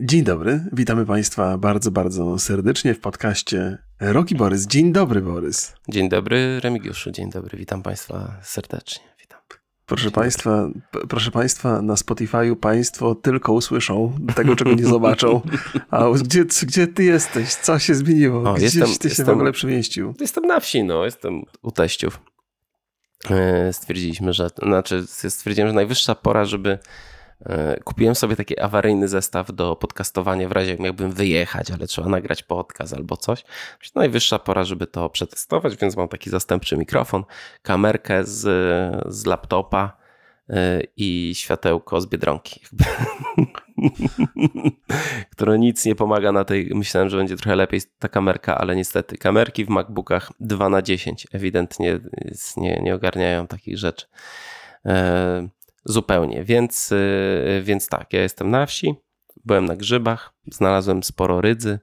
Dzień dobry, witamy Państwa bardzo, bardzo serdecznie w podcaście Roki Borys. Dzień dobry, Borys. Dzień dobry, Remigiuszu. Dzień dobry, witam Państwa serdecznie. Witam. Proszę Dzień Państwa, proszę Państwa, na Spotify'u Państwo tylko usłyszą tego, czego nie zobaczą. A gdzie, gdzie Ty jesteś? Co się zmieniło? O, Gdzieś jestem, Ty się jestem, w ogóle przemieścił? Jestem na wsi, no, jestem u teściów. E, stwierdziliśmy, że, znaczy stwierdziłem, że najwyższa pora, żeby kupiłem sobie taki awaryjny zestaw do podcastowania w razie jakbym wyjechać, ale trzeba nagrać podcast albo coś. Najwyższa pora, żeby to przetestować, więc mam taki zastępczy mikrofon, kamerkę z, z laptopa e, i światełko z Biedronki. które nic nie pomaga na tej, myślałem, że będzie trochę lepiej ta kamerka, ale niestety kamerki w MacBookach 2 na 10 ewidentnie nie, nie ogarniają takich rzeczy. Zupełnie. Więc, y, więc tak, ja jestem na wsi, byłem na grzybach, znalazłem sporo rydzy,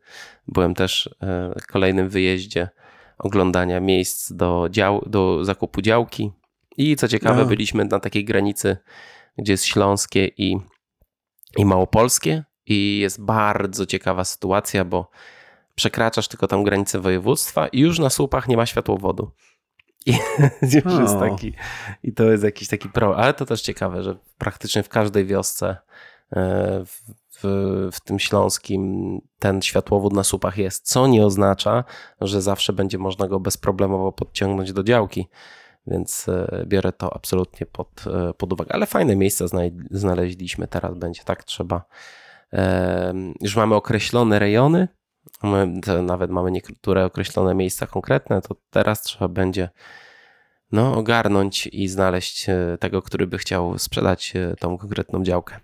byłem też y, w kolejnym wyjeździe oglądania miejsc do, dział, do zakupu działki i co ciekawe no. byliśmy na takiej granicy, gdzie jest śląskie i, i małopolskie i jest bardzo ciekawa sytuacja, bo przekraczasz tylko tam granicę województwa i już na słupach nie ma światłowodu. I już jest taki, i to jest jakiś taki pro, ale to też ciekawe, że praktycznie w każdej wiosce e, w, w, w, tym śląskim ten światłowód na słupach jest, co nie oznacza, że zawsze będzie można go bezproblemowo podciągnąć do działki, więc e, biorę to absolutnie pod, e, pod uwagę. Ale fajne miejsca znaleźliśmy, teraz będzie tak trzeba. Już mamy określone rejony, My nawet mamy niektóre określone miejsca konkretne, to teraz trzeba będzie no, ogarnąć i znaleźć e, tego, który by chciał sprzedać e, tą konkretną działkę.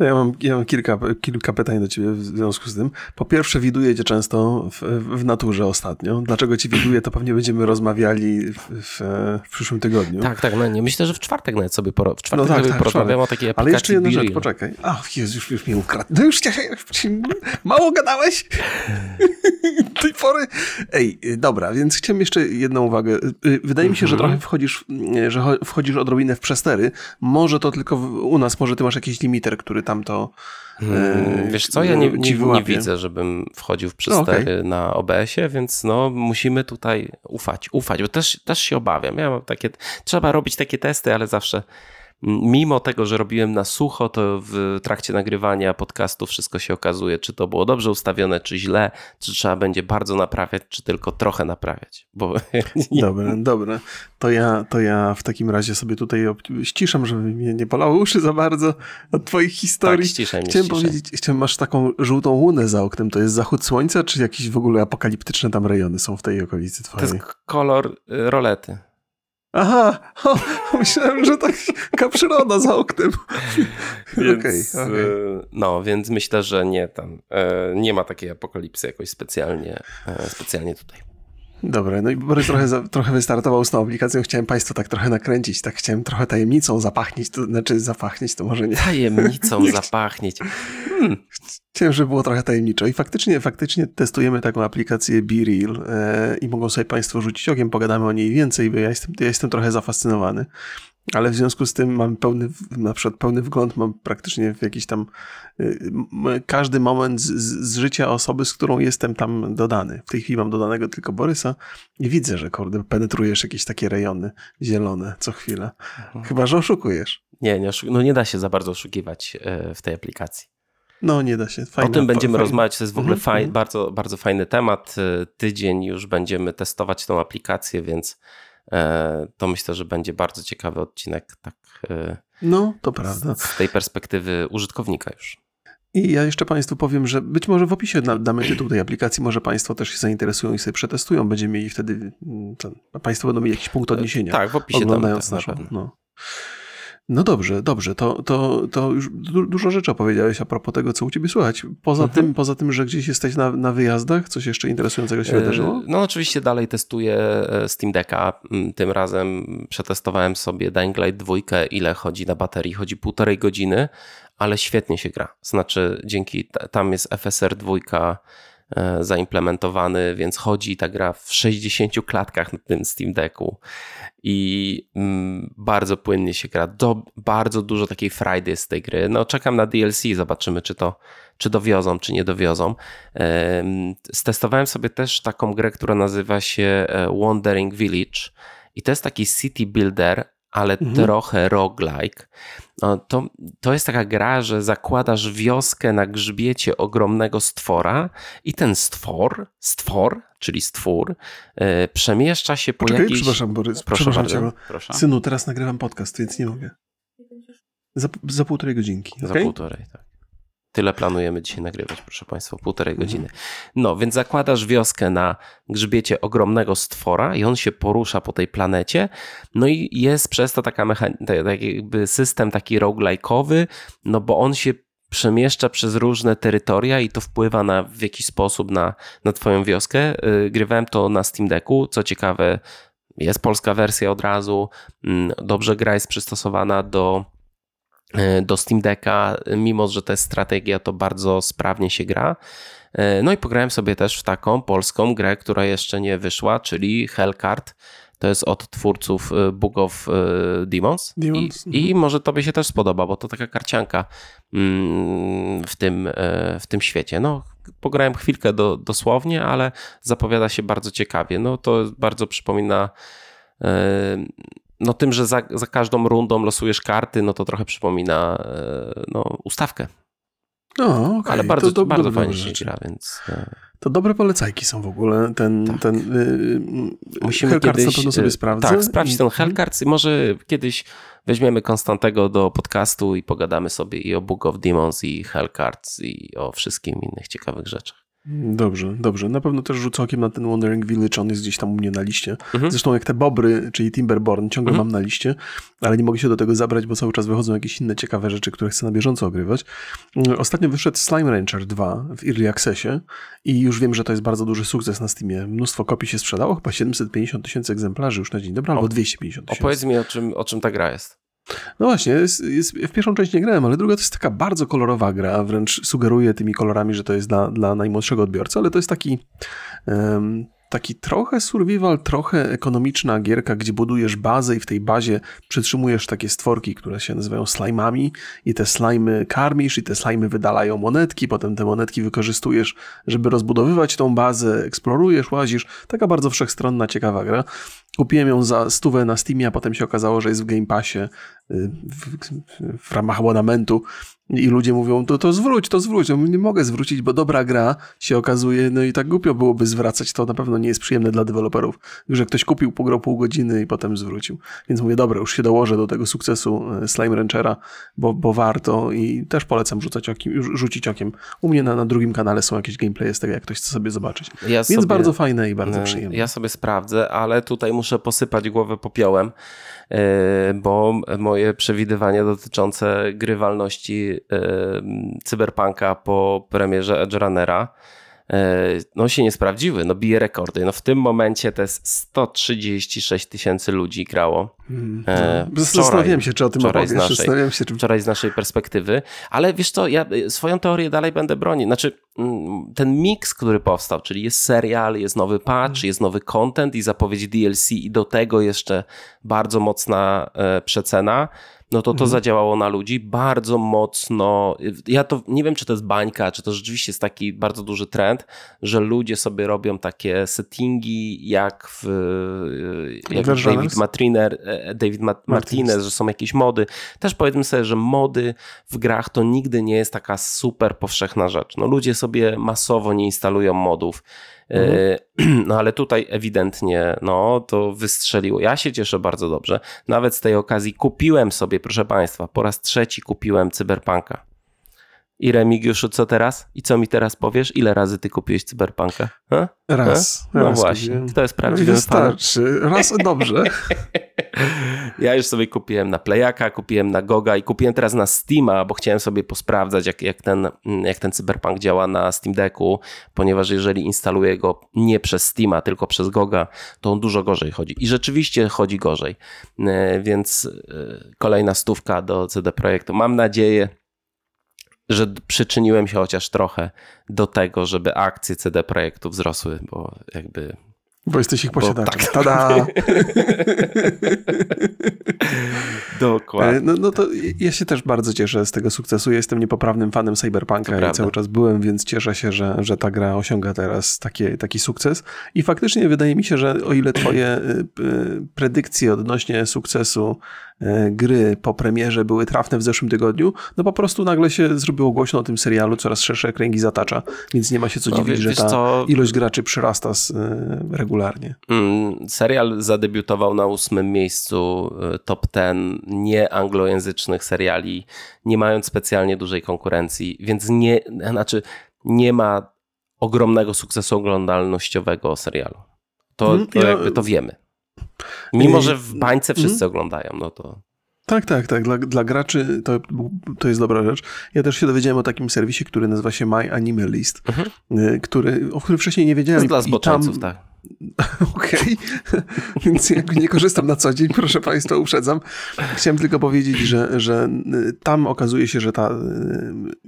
Ja mam, ja mam kilka, kilka pytań do ciebie w związku z tym. Po pierwsze, widuję cię często w, w naturze ostatnio. Dlaczego ci widuję, to pewnie będziemy rozmawiali w, w, w, przyszłym tygodniu. Tak, tak. No nie, myślę, że w czwartek nawet sobie, poro, w czwartek no tak, tak, porozmawiam o takiej aplikacji Ale jeszcze jedna rzecz, poczekaj. A, Jezu, już, już mnie ukradł. No już, już mało gadałeś tej pory. Ej, dobra, więc chciałem jeszcze jedną uwagę. Wydaje mi się, że mhm. trochę wchodzisz, że wchodzisz odrobinę w przestery. Może to tylko u nas, może ty masz jakieś limiter, który tam to. Hmm, wiesz co, ja nie, nie, nie, widzę, żebym wchodził w przestery no, okay. na OBS-ie, więc no musimy tutaj ufać, ufać, bo też, też się obawiam. Ja mam takie, trzeba robić takie testy, ale zawsze mimo tego, że robiłem na sucho, to w trakcie nagrywania podcastu wszystko się okazuje, czy to było dobrze ustawione, czy źle, czy trzeba będzie bardzo naprawiać, czy tylko trochę naprawiać. Bo... Dobra, dobra. To ja, to ja w takim razie sobie tutaj ściszam, żeby mnie nie bolały uszy za bardzo od twoich historii. Tak, ściszaj mnie, Chciałem ściszaj. powiedzieć, chciałem, masz taką żółtą łunę za oknem, to jest zachód słońca, czy jakieś w ogóle apokaliptyczne tam rejony są w tej okolicy twojej? To jest kolor y, rolety. Aha, o, myślałem, że taka przyroda za oknem. Więc, okay, okay. No, więc myślę, że nie tam, e, nie ma takiej apokalipsy jakoś specjalnie, e, specjalnie tutaj. Dobra, no i Borys trochę, za, trochę wystartował z tą aplikacją. Chciałem Państwa tak trochę nakręcić, tak chciałem trochę tajemnicą zapachnieć, to znaczy zapachnieć to może nie. Tajemnicą zapachnieć. Hmm. Chciałem, żeby było trochę tajemniczo i faktycznie, faktycznie testujemy taką aplikację BeReal e, i mogą sobie Państwo rzucić okiem, pogadamy o niej więcej, bo ja jestem, ja jestem trochę zafascynowany. Ale w związku z tym mam pełny, na przykład pełny wgląd, mam praktycznie w jakiś tam y, każdy moment z, z, życia osoby, z którą jestem tam dodany. W tej chwili mam dodanego tylko Borysa i widzę, że kurde, penetrujesz jakieś takie rejony zielone co chwilę. Mhm. Chyba, że oszukujesz. Nie, nie no nie da się za bardzo oszukiwać e, w tej aplikacji. No, nie da się. Fajne, o tym będziemy fajne. rozmawiać. To jest w ogóle mhm, mhm. bardzo, bardzo fajny temat. E, tydzień już będziemy testować tą aplikację, więc to myślę, że będzie bardzo ciekawy odcinek. Tak, e, no, to prawda. Z, z tej perspektywy użytkownika już. I ja jeszcze Państwu powiem, że być może w opisie damy tytuł tej aplikacji, może Państwo też się zainteresują i sobie przetestują. Będziemy mieli wtedy, mm, Państwo będą mieli jakiś punkt odniesienia. Tak, w opisie oglądając naszą. No. No dobrze, dobrze. To, to, to już dużo rzeczy opowiedziałeś a propos tego, co u ciebie słychać. Poza, mhm. tym, poza tym, że gdzieś jesteś na, na wyjazdach, coś jeszcze interesującego się wydarzyło? No oczywiście dalej testuję e, Steam Decka. Mm, tym razem przetestowałem sobie Dying Light 2, ile chodzi na baterii. Chodzi półtorej godziny, ale świetnie się gra. Znaczy dzięki, tam jest FSR 2 e, zaimplementowany, więc chodzi ta gra w 60 klatkach na tym Steam Decku i mm, bardzo płynnie się gra. Do, bardzo dużo takiej frajdy z tej gry. No czekam na DLC, zobaczymy czy to czy dowiozą, czy nie dowiozą. Stestowałem sobie też taką grę, która nazywa się e, Wandering Village i to jest taki city builder, ale mhm. trochę roguelike. No, to, to jest taka gra, że zakładasz wioskę na grzbiecie ogromnego stwora i ten stwór, stwór, czyli stwór, yy, przemieszcza się po Poczekaj, jakiejś... przepraszam, Borys, Proszę przepraszam bardzo. cię. Proszę. Synu, teraz nagrywam podcast, więc nie mogę. Za, za półtorej godzinki, Za okay? półtorej, tak. Tyle planujemy dzisiaj nagrywać, proszę Państwa, półtorej Mhm. godziny. No, więc zakładasz wioskę na grzbiecie ogromnego stwora i on się porusza po tej planecie. No i jest przez to taka tak jakby system taki roguelike'owy, no bo on się przemieszcza przez różne terytoria i to wpływa na, w jakiś sposób na, na twoją wioskę. Yy, Grywałem to na Steam Decku, co ciekawe, jest polska wersja od razu, Mm, dobrze gra jest przystosowana do do Steam Decka, mimo że to jest strategia, to bardzo sprawnie się gra. E, No i pograłem sobie też w taką polską grę, która jeszcze nie wyszła, czyli Hellcard. To jest od twórców e, Book of e, Demons. Demons, I, I może tobie się też spodoba, bo to taka karcianka mm, w tym, e, w tym świecie. No, pograłem chwilkę do, dosłownie, ale zapowiada się bardzo ciekawie. No to bardzo przypomina e, no tym, że za, za każdą rundą losujesz karty, no to trochę przypomina e, no, ustawkę. No, okay. Ale bardzo, to, bardzo dobre fajnie się gra, więc e, To dobre polecajki są w ogóle. Ten, Tak. ten y, musimy Hellcards kiedyś... na pewno sobie e, sprawdzę. Tak, sprawdź I- ten Hellcards i może kiedyś weźmiemy Konstantego do podcastu i pogadamy sobie i o Book of Demons i Hellcards i o wszystkim innych ciekawych rzeczach. Dobrze, dobrze. Na pewno też rzucę okiem na ten Wandering Village, on jest gdzieś tam u mnie na liście. Mhm. Zresztą jak te Bobry, czyli Timberborn, ciągle Mhm. mam na liście, ale nie mogę się do tego zabrać, bo cały czas wychodzą jakieś inne ciekawe rzeczy, które chcę na bieżąco ogrywać. Mm, Ostatnio wyszedł Slime Rancher 2 w Early Accessie i już wiem, że to jest bardzo duży sukces na Steamie. Mnóstwo kopii się sprzedało, chyba 750 tysięcy egzemplarzy już na dzień dobry, albo 250 tysięcy. Opowiedz mi, o czym, o czym ta gra jest. No właśnie, jest, jest, w pierwszą część nie grałem, ale druga to jest taka bardzo kolorowa gra, wręcz sugeruje tymi kolorami, że to jest dla, dla najmłodszego odbiorcy, ale to jest taki, em, taki trochę survival, trochę ekonomiczna gierka, gdzie budujesz bazę i w tej bazie przytrzymujesz takie stworki, które się nazywają slajmami i te slajmy karmisz i te slajmy wydalają monetki, potem te monetki wykorzystujesz, żeby rozbudowywać tą bazę, eksplorujesz, łazisz. Taka bardzo wszechstronna, ciekawa gra. Kupiłem ją za stówę na Steamie, a potem się okazało, że jest w Game Passie y, w, w ramach abonamentu i ludzie mówią, to, to zwróć, to zwróć. Mówię, nie mogę zwrócić, bo dobra gra się okazuje, no i tak głupio byłoby zwracać, to na pewno nie jest przyjemne dla deweloperów, że ktoś kupił, pograł pół godziny i potem zwrócił. Więc mówię, dobra, już się dołożę do tego sukcesu y, Slime Ranchera, bo, bo warto i też polecam rzucać okiem, rzucić okiem. U mnie na, na drugim kanale są jakieś gameplaye z tego, jak ktoś chce sobie zobaczyć. Ja Więc sobie- bardzo fajne i bardzo E, przyjemne. Ja sobie sprawdzę, ale tutaj muszę posypać głowę popiołem, e, bo moje przewidywania dotyczące grywalności e, Cyberpunka po premierze Edge Runnera e, no się nie sprawdziły, no bije rekordy. No w tym momencie to jest 136 tysięcy ludzi grało. Mm, E, no. wczoraj- Zastanawiałem się, czy o tym wczoraj z opowiesz. naszej- się, czy... wczoraj z naszej perspektywy, ale wiesz co, ja y, swoją teorię dalej będę bronić. Znaczy, mm, ten miks, który powstał, czyli jest serial, jest nowy patch, jest nowy content i zapowiedź DLC i do tego jeszcze bardzo mocna e, przecena, no to to Mhm. zadziałało na ludzi bardzo mocno. Ja to nie wiem, czy to jest bańka, czy to rzeczywiście jest taki bardzo duży trend, że ludzie sobie robią takie settingi jak w e, jak Versioners? David Matriner, e, David Ma- Martinez, że są jakieś mody. Też powiedzmy sobie, że mody w grach to nigdy nie jest taka super powszechna rzecz. No ludzie sobie masowo nie instalują modów. E, No ale tutaj ewidentnie no to wystrzeliło. Ja się cieszę bardzo dobrze. Nawet z tej okazji kupiłem sobie, proszę Państwa, po raz trzeci kupiłem Cyberpunka. I Remigiuszu, co teraz? I co mi teraz powiesz? Ile razy ty kupiłeś Cyberpunka? Ha? Raz. No raz właśnie, kupiłem. kto jest No fanem? wystarczy. Raz dobrze. Ja już sobie kupiłem na Playaka, kupiłem na Goga i kupiłem teraz na Steama, bo chciałem sobie posprawdzać, jak, jak, ten, jak ten Cyberpunk działa na Steam Decku, ponieważ jeżeli instaluję go nie przez Steama, tylko przez Goga, to on dużo gorzej chodzi. I rzeczywiście chodzi gorzej. E, Więc e, kolejna stówka do CD Projektu. Mam nadzieję, że przyczyniłem się chociaż trochę do tego, żeby akcje CD Projektu wzrosły, bo jakby bo jesteś ich posiadaczem. tak. Tada! Dokładnie. No, no to ja się też bardzo cieszę z tego sukcesu. Ja jestem niepoprawnym fanem Cyberpunka i cały czas byłem, więc cieszę się, że, że ta gra osiąga teraz takie, taki sukces. I faktycznie wydaje mi się, że o ile twoje y, y, predykcje odnośnie sukcesu gry po premierze były trafne w zeszłym tygodniu, no po prostu nagle się zrobiło głośno o tym serialu, coraz szersze kręgi zatacza, więc nie ma się co No, dziwić, wiesz- że ta co? ilość graczy przyrasta z, regularnie. Mm, Serial zadebiutował na ósmym miejscu y, top 10 nieanglojęzycznych seriali, nie mając specjalnie dużej konkurencji, więc nie, znaczy nie ma ogromnego sukcesu oglądalnościowego serialu. To, Mhm, to ja- jakby to wiemy. Mimo, że w bańce wszyscy oglądają, no to Tak, tak, tak. Dla, dla graczy to, to jest dobra rzecz. Ja też się dowiedziałem o takim serwisie, który nazywa się My Anime List, y, który, o którym wcześniej nie to wiedziałem. jest dla I tam- tak. Okej, więc jakby nie korzystam na co dzień, proszę Państwa, uprzedzam. Chciałem tylko powiedzieć, że, że y, tam okazuje się, że ta y,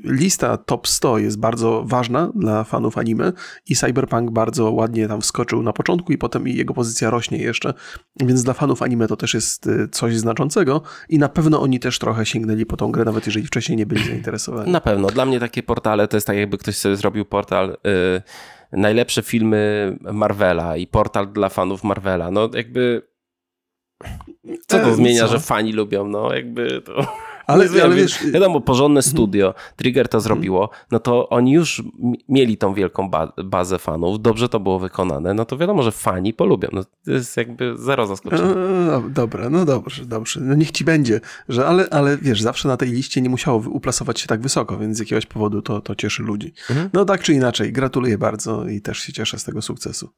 lista top 100 jest bardzo ważna dla fanów anime i Cyberpunk bardzo ładnie tam wskoczył na początku i potem jego pozycja rośnie jeszcze, więc dla fanów anime to też jest y, coś znaczącego i na pewno oni też trochę sięgnęli po tą grę, nawet jeżeli wcześniej nie byli zainteresowani. Na pewno. Dla mnie takie portale to jest tak, jakby ktoś sobie zrobił portal najlepsze filmy Marvela i portal dla fanów Marvela. No jakby. Co to E, zmienia, co? że fani lubią? No jakby to. Ale, ale więc wiesz, Wiadomo, porządne studio, Trigger to zrobiło, no to oni już mieli tą wielką ba bazę fanów, dobrze to było wykonane, no to wiadomo, że fani polubią. No, to jest jakby zero zaskoczenia. No, dobra, no dobrze, dobrze. No niech ci będzie, że ale, ale wiesz, zawsze na tej liście nie musiało uplasować się tak wysoko, więc z jakiegoś powodu to, to cieszy ludzi. Mhm. No tak czy inaczej, gratuluję bardzo i też się cieszę z tego sukcesu.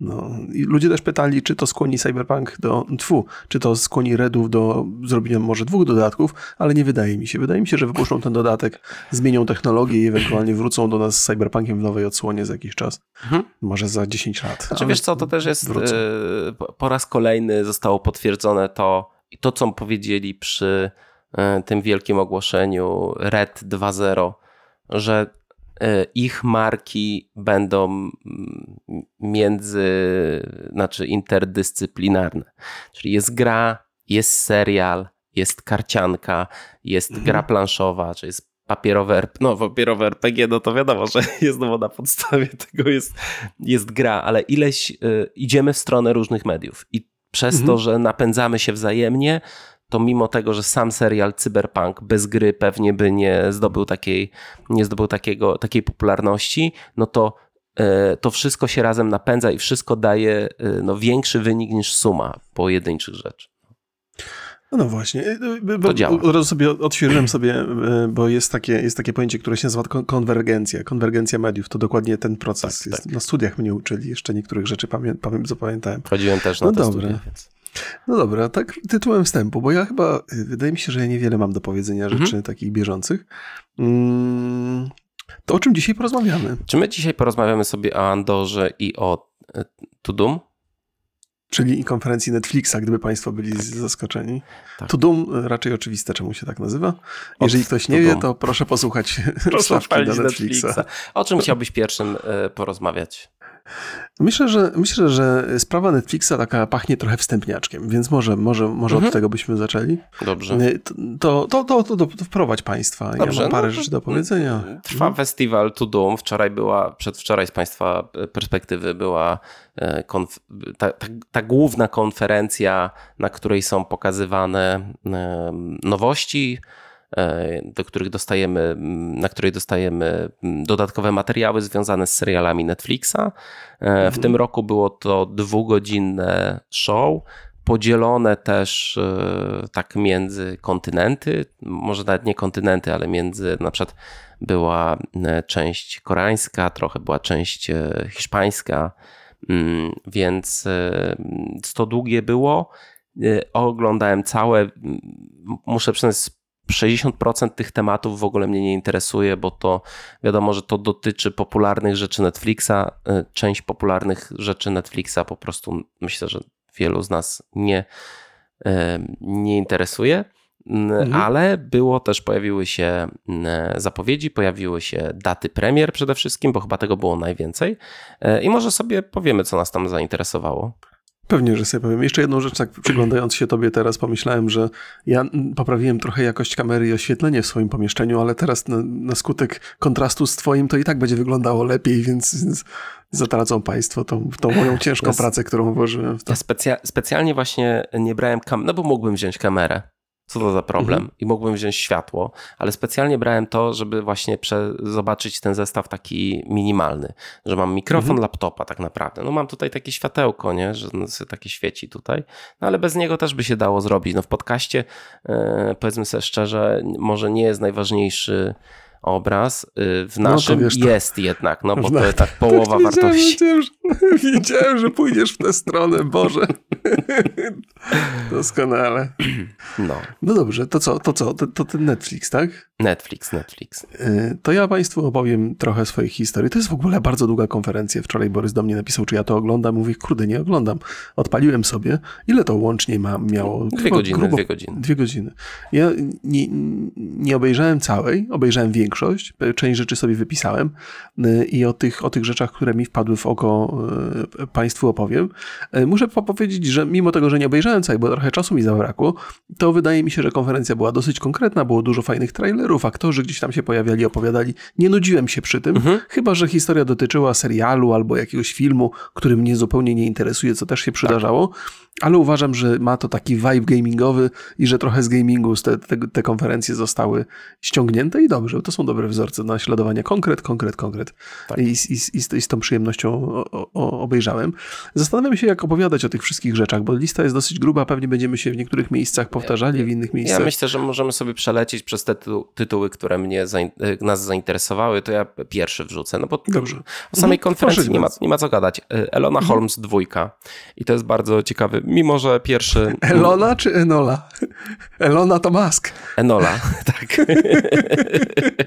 No, i ludzie też pytali, czy to skłoni Cyberpunk do, tfu, czy to skłoni Redów do zrobienia może dwóch dodatków, ale nie wydaje mi się. Wydaje mi się, że wypuszczą ten dodatek, zmienią technologię i ewentualnie wrócą do nas z Cyberpunkiem w nowej odsłonie za jakiś czas. Mhm. Może za 10 lat. Znaczy, wiesz co, to też jest wrócą. e, po- raz kolejny zostało potwierdzone to i to, co powiedzieli przy e, tym wielkim ogłoszeniu Red 2.0, że e, ich marki będą między, znaczy interdyscyplinarne. Czyli jest gra, jest serial, jest karcianka, jest Mhm. gra planszowa, czy jest papierowe, no papierowe RPG, no to wiadomo, że jest no, na podstawie tego jest, jest gra, ale ileś y, idziemy w stronę różnych mediów i przez Mhm. to, że napędzamy się wzajemnie, to mimo tego, że sam serial Cyberpunk bez gry pewnie by nie zdobył takiej, nie zdobył takiego, takiej popularności, no to y, to wszystko się razem napędza i wszystko daje y, no, większy wynik niż suma pojedynczych rzeczy. No właśnie, y, y, bo, działa. od razu sobie odświeżyłem sobie, y, bo jest takie, jest takie pojęcie, które się nazywa kon- konwergencja. Konwergencja mediów to dokładnie ten proces. Tak, jest, tak. Na studiach mnie uczyli, jeszcze niektórych rzeczy pamię, pamię, zapamiętałem. Chodziłem też na No te dobra. studia, więc... No dobra, tak tytułem wstępu, bo ja chyba, y, wydaje mi się, że ja niewiele mam do powiedzenia rzeczy Mhm. takich bieżących. Mm, to o czym dzisiaj porozmawiamy? Czy my dzisiaj porozmawiamy sobie o Andorze i o Tudum? Czyli konferencji Netflixa, gdyby Państwo byli z- zaskoczeni. Tak. Tudum y, raczej oczywiste, czemu się tak nazywa. Jeżeli ktoś nie wie, to proszę posłuchać Proszę do Netflixa. Netflixa. O czym chciałbyś pierwszym e, porozmawiać? Myślę, że myślę, że sprawa Netflixa taka pachnie trochę wstępniaczkiem, więc może, może, może Mhm. od tego byśmy zaczęli. Dobrze. To, to, to, to, to, to wprowadź Państwa. Dobrze, ja mam parę no to- rzeczy do powiedzenia. Trwa Mhm. festiwal Tudum. Wczoraj była, przedwczoraj z Państwa perspektywy była e, ta, ta, ta główna konferencja, na której są pokazywane nowości, do których dostajemy, m, na której dostajemy m, dodatkowe materiały związane z serialami Netflixa. E, W Mhm. tym roku było to dwugodzinne show, podzielone też e, tak między kontynenty, może nawet nie kontynenty, ale między, na przykład była e, część koreańska, trochę była część e, hiszpańska, Mm, więc e, to długie było. E, Oglądałem całe, muszę przyznać, 60% tych tematów w ogóle mnie nie interesuje, bo to wiadomo, że to dotyczy popularnych rzeczy Netflixa. E, Część popularnych rzeczy Netflixa po prostu myślę, że wielu z nas nie, e, nie interesuje. Mhm. Ale było też, pojawiły się zapowiedzi, pojawiły się daty premier przede wszystkim, bo chyba tego było najwięcej. I może sobie powiemy, co nas tam zainteresowało. Pewnie, że sobie powiem. Jeszcze jedną rzecz, tak przyglądając się tobie teraz, pomyślałem, że ja poprawiłem trochę jakość kamery i oświetlenie w swoim pomieszczeniu, ale teraz na, na skutek kontrastu z twoim to i tak będzie wyglądało lepiej, więc, zatracą państwo tą, tą moją ciężką pracę, którą włożyłem w to. Ja specja specjalnie właśnie nie brałem kamery, no bo mógłbym wziąć kamerę, co to za problem? Mhm. I mógłbym wziąć światło, ale specjalnie brałem to, żeby właśnie zobaczyć ten zestaw taki minimalny, że mam mikrofon mhm. laptopa tak naprawdę. No mam tutaj takie światełko, nie, że takie świeci tutaj, no ale bez niego też by się dało zrobić. No w podcaście, yy, powiedzmy sobie szczerze, może nie jest najważniejszy obraz. Y, w no naszym no wiesz, jest jednak, no bo to jest tak połowa tak, wartości. Wiedziałem, że, wiedziałem, że pójdziesz w tę stronę, Boże. Doskonale. No. No dobrze, to co? To co? To, to ten Netflix, tak? Netflix, Netflix. Y, to ja Państwu opowiem trochę swojej historii. To jest w ogóle bardzo długa konferencja. Wczoraj Borys do mnie napisał, czy ja to oglądam. Mówi, kurde, nie oglądam. Odpaliłem sobie. Ile to łącznie ma, miało? Dwie godziny, grubo, dwie godziny. Dwie godziny. Ja nie, nie obejrzałem całej, obejrzałem większość. Część rzeczy sobie wypisałem y, i o tych, o tych rzeczach, które mi wpadły w oko y, Państwu opowiem. Muszę powiedzieć, że mimo tego, że nie obejrzałem całej, bo trochę czasu mi zabrakło, to wydaje mi się, że konferencja była dosyć konkretna, było dużo fajnych trailerów, aktorzy gdzieś tam się pojawiali, opowiadali. Nie nudziłem się przy tym, mhm. chyba że historia dotyczyła serialu albo jakiegoś filmu, który mnie zupełnie nie interesuje, co też się przydarzało. Tak ale uważam, że ma to taki vibe gamingowy i że trochę z gamingu te, te, te, konferencje zostały ściągnięte i dobrze, to są dobre wzorce naśladowania. Konkret, konkret, konkret. Tak. I, i, i, z, I, z, tą przyjemnością o, o, obejrzałem. Zastanawiam się, jak opowiadać o tych wszystkich rzeczach, bo lista jest dosyć gruba, pewnie będziemy się w niektórych miejscach powtarzali, w innych miejscach. Ja myślę, że możemy sobie przelecieć przez te tytuły, które mnie nas zainteresowały, to ja pierwszy wrzucę, no bo dobrze. o samej mhm. konferencji nie ma, nie ma co gadać. Elona mhm. Holmes dwójka i to jest bardzo ciekawy mimo że pierwszy... Elona czy Enola? Elona to Musk. Enola, tak.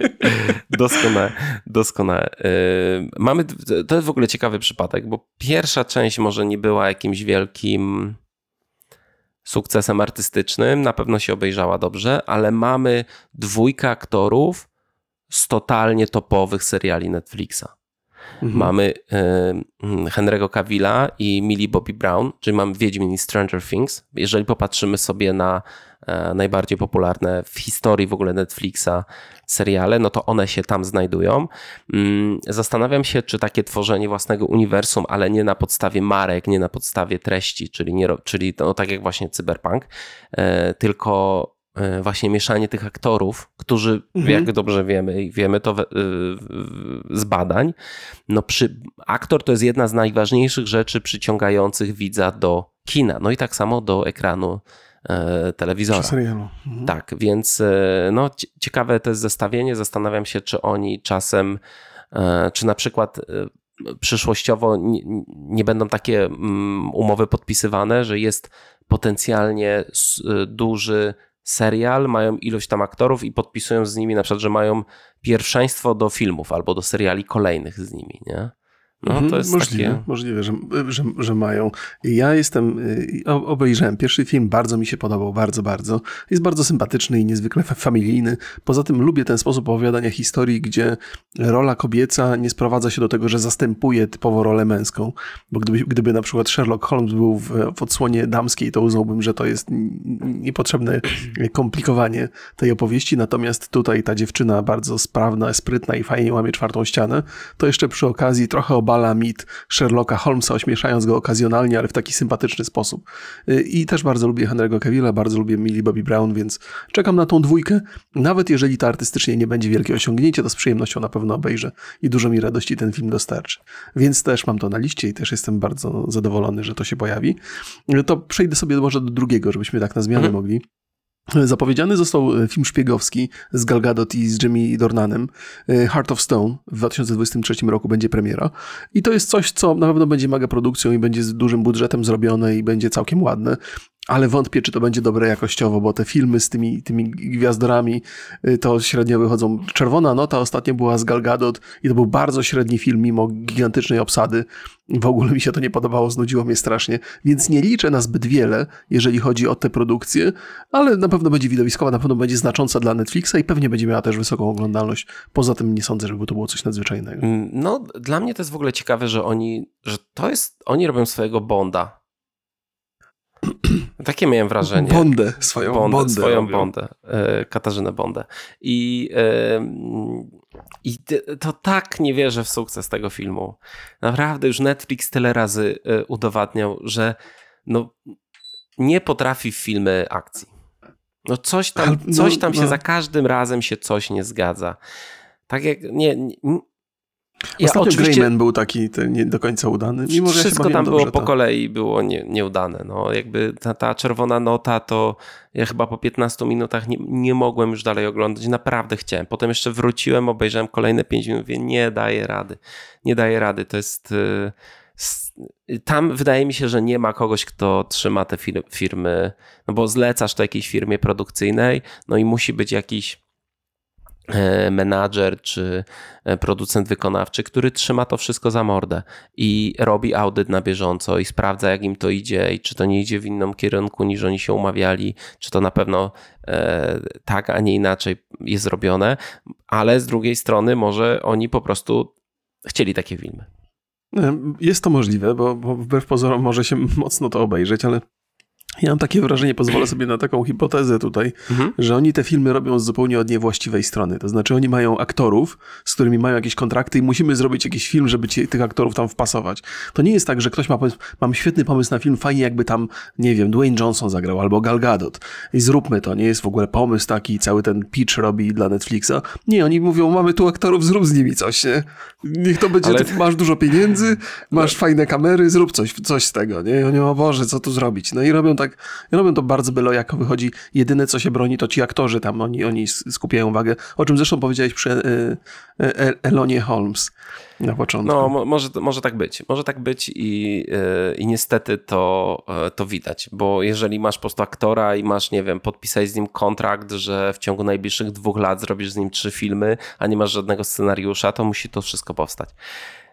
doskonale, doskonale. Y, mamy, to jest w ogóle ciekawy przypadek, bo pierwsza część może nie była jakimś wielkim sukcesem artystycznym, na pewno się obejrzała dobrze, ale mamy dwójkę aktorów z totalnie topowych seriali Netflixa. Mhm. Mamy y, Henry'ego Cavilla i Millie Bobby Brown, czyli mamy Wiedźmin i Stranger Things. Jeżeli popatrzymy sobie na najbardziej popularne w historii w ogóle Netflixa seriale, no to one się tam znajdują. Mm, zastanawiam się, czy takie tworzenie własnego uniwersum, ale nie na podstawie marek, nie na podstawie treści, czyli, nie, czyli no, tak jak właśnie Cyberpunk, e, tylko E, właśnie mieszanie tych aktorów, którzy, mhm. jak dobrze wiemy i wiemy to z badań, no przy, aktor to jest jedna z najważniejszych rzeczy przyciągających widza do kina, no i tak samo do ekranu e, telewizora. Serialu. Mhm. Tak, więc e, no, ciekawe to jest zestawienie. Zastanawiam się, czy oni czasem, czy na przykład przyszłościowo nie, nie będą takie mm, umowy podpisywane, że jest potencjalnie duży serial, mają ilość tam aktorów i podpisują z nimi na przykład, że mają pierwszeństwo do filmów albo do seriali kolejnych z nimi, nie? No, mhm, to jest możliwe, takie... możliwe że, że, że mają. Ja jestem, y, obejrzałem pierwszy film, bardzo mi się podobał, bardzo, bardzo. Jest bardzo sympatyczny i niezwykle familijny. Poza tym lubię ten sposób opowiadania historii, gdzie rola kobieca nie sprowadza się do tego, że zastępuje typowo rolę męską. Bo gdyby, gdyby na przykład Sherlock Holmes był w, w odsłonie damskiej, to uznałbym, że to jest niepotrzebne komplikowanie tej opowieści. Natomiast tutaj ta dziewczyna bardzo sprawna, sprytna i fajnie łamie czwartą ścianę. To jeszcze przy okazji trochę oba obala mit Sherlocka Holmesa, ośmieszając go okazjonalnie, ale w taki sympatyczny sposób. Y, I też bardzo lubię Henry'ego Cavilla, bardzo lubię Millie Bobby Brown, więc czekam na tą dwójkę. Nawet jeżeli to artystycznie nie będzie wielkie osiągnięcie, to z przyjemnością na pewno obejrzę i dużo mi radości ten film dostarczy. Więc też mam to na liście i też jestem bardzo zadowolony, że to się pojawi. Y, to przejdę sobie może do drugiego, żebyśmy tak na zmianę mhm. mogli. Zapowiedziany został e, film szpiegowski z Gal Gadot i z Jimmy Dornanem. E, Heart of Stone w 2023 roku będzie premiera. I to jest coś, co na pewno będzie mega produkcją i będzie z dużym budżetem zrobione i będzie całkiem ładne ale wątpię, czy to będzie dobre jakościowo, bo te filmy z tymi, tymi gwiazdorami y, to średnio wychodzą. Czerwona Nota ostatnio była z Gal Gadot i to był bardzo średni film, mimo gigantycznej obsady. W ogóle mi się to nie podobało, znudziło mnie strasznie, więc nie liczę na zbyt wiele, jeżeli chodzi o te produkcje, ale na pewno będzie widowiskowa, na pewno będzie znacząca dla Netflixa i pewnie będzie miała też wysoką oglądalność. Poza tym nie sądzę, żeby to było coś nadzwyczajnego. Mm, No, dla mnie to jest w ogóle ciekawe, że oni, że to jest, oni robią swojego Bonda. Takie miałem wrażenie. Bondę, swoją Bondę, Bondę. swoją robią. Bondę, e, Katarzynę Bondę. I, e, I to tak nie wierzę w sukces tego filmu. Naprawdę już Netflix tyle razy e, udowadniał, że no, nie potrafi w filmy akcji. No coś tam, Ale- no, coś tam się no. za każdym razem się coś nie zgadza. Tak jak nie. nie ja Ostatnio Greyman był taki nie do końca udany, mimo że ja wszystko bawiłem tam było po to- kolei było nie, nieudane. No, jakby ta, ta czerwona nota, to ja chyba po 15 minutach nie, nie mogłem już dalej oglądać. Naprawdę chciałem. Potem jeszcze wróciłem, obejrzałem kolejne 5 minut, mówię, nie daję rady. Nie daję rady. To jest... y, s- Tam wydaje mi się, że nie ma kogoś, kto trzyma te fir- firmy, no bo zlecasz to jakiejś firmie produkcyjnej, no i musi być jakiś menadżer czy e, producent wykonawczy, który trzyma to wszystko za mordę i robi audyt na bieżąco i sprawdza, jak im to idzie i czy to nie idzie w innym kierunku niż oni się umawiali, czy to na pewno e, tak, a nie inaczej jest zrobione, ale z drugiej strony może oni po prostu chcieli takie filmy. Jest to możliwe, bo, bo wbrew pozorom może się mocno to obejrzeć, ale ja mam takie wrażenie, pozwolę sobie na taką hipotezę tutaj, Mhm. że oni te filmy robią z zupełnie od niewłaściwej strony. To znaczy oni mają aktorów, z którymi mają jakieś kontrakty i musimy zrobić jakiś film, żeby ci, tych aktorów tam wpasować. To nie jest tak, że ktoś ma pomysł, mam świetny pomysł na film, fajnie jakby tam, nie wiem, Dwayne Johnson zagrał albo Gal Gadot i zróbmy to. Nie jest w ogóle pomysł taki, cały ten pitch robi dla Netflixa. Nie, oni mówią, mamy tu aktorów, zrób z nimi coś, nie? Niech to będzie, Ale- masz dużo pieniędzy, masz fajne kamery, zrób coś, coś z tego, nie? I oni, o Boże, co tu zrobić? No i robią tak, i robią to bardzo byle jako wychodzi. Jedyne, co się broni, to ci aktorzy tam, oni, oni skupiają uwagę, o czym zresztą powiedziałeś przy e, e, Elonie Holmes na początku. No, mo- może, może tak być. Może tak być i, yy, i niestety to, yy, to widać, bo jeżeli masz po prostu aktora i masz, nie wiem, podpisać z nim kontrakt, że w ciągu najbliższych dwóch lat zrobisz z nim trzy filmy, a nie masz żadnego scenariusza, to musi to wszystko powstać.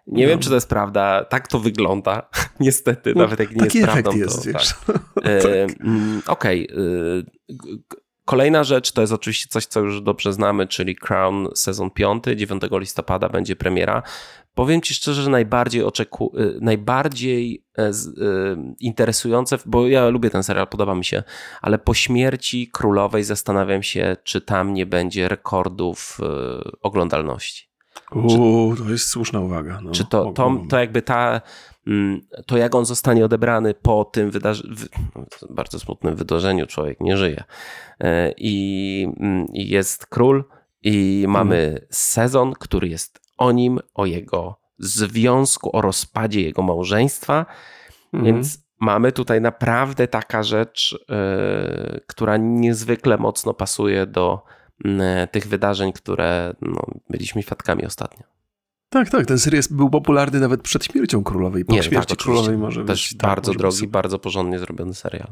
Nie No. wiem, czy to jest prawda. Tak to wygląda. Niestety, No, nawet jak nie Taki jest prawdą, jest, to wiesz. tak. E, mm, Okej. y, g- g- Kolejna rzecz to jest oczywiście coś, co już dobrze znamy, czyli Crown sezon 5, 9 listopada będzie premiera. Powiem ci szczerze, że najbardziej oczeku... y, najbardziej e, y, interesujące, bo ja lubię ten serial, podoba mi się, ale po śmierci królowej zastanawiam się, czy tam nie będzie rekordów y, oglądalności. Uuu, to jest słuszna uwaga. No. Czy to, to, to jakby ta, mm, to jak on zostanie odebrany po tym wydarzeniu, bardzo smutnym wydarzeniu, człowiek nie żyje. E, I, mm, i jest król i mamy sezon, który jest o nim, o jego związku, o rozpadzie jego małżeństwa, Mhm. więc mamy tutaj naprawdę taka rzecz, e, która niezwykle mocno pasuje do tych wydarzeń, które no, byliśmy świadkami ostatnio. Tak, tak, ten serial był popularny nawet przed śmiercią królowej. Po Nie, śmierci tak, królowej może Też być. tak, bardzo drogi, być bardzo porządnie zrobiony serial.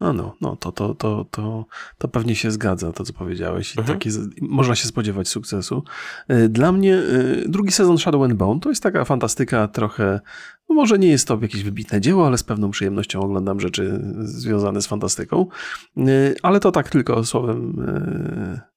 No, no, no to, to, to, to, to pewnie się zgadza, to co powiedziałeś. I Mhm. takie, można się spodziewać sukcesu. Y, Dla mnie y, drugi sezon Shadow and Bone to jest taka fantastyka trochę, no może nie jest to jakieś wybitne dzieło, ale z pewną przyjemnością oglądam rzeczy związane z fantastyką. Ale to tak tylko słowem,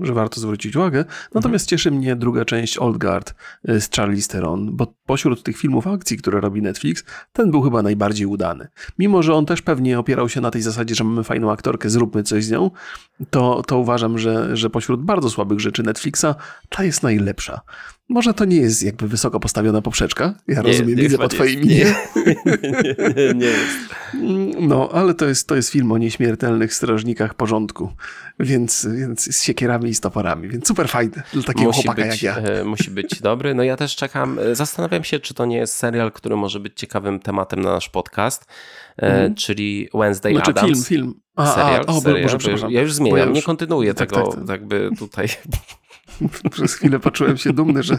że warto zwrócić uwagę. Natomiast cieszy mnie druga część Old Guard y, z Charlize Theron, bo pośród tych filmów akcji, które robi Netflix, ten był chyba najbardziej udany. Mimo, że on też pewnie opierał się na tej zasadzie, że mamy fajną aktorkę, zróbmy coś z nią, to, to uważam, że, że pośród bardzo słabych rzeczy Netflixa ta jest najlepsza. Może to nie jest jakby wysoko postawiona poprzeczka, ja rozumiem, widzę chyba po nie twojej minie. Nie, nie, nie, nie jest. No, ale to jest, to jest film o nieśmiertelnych strażnikach porządku, więc, więc z siekierami i z toporami, więc super fajny dla takiego Musi chłopaka być, jak ja. e, musi być dobry. No ja też czekam. e, Zastanawiam się, czy to nie jest serial, który może być ciekawym tematem na nasz podcast, Mhm. czyli Wednesday Znaczy Adams. film, film. A, serial, a, o, serial, Boże. Ja już zmieniam, ja już- nie kontynuuję tak, tego tak, tak. jakby tutaj. Przez chwilę poczułem się dumny, że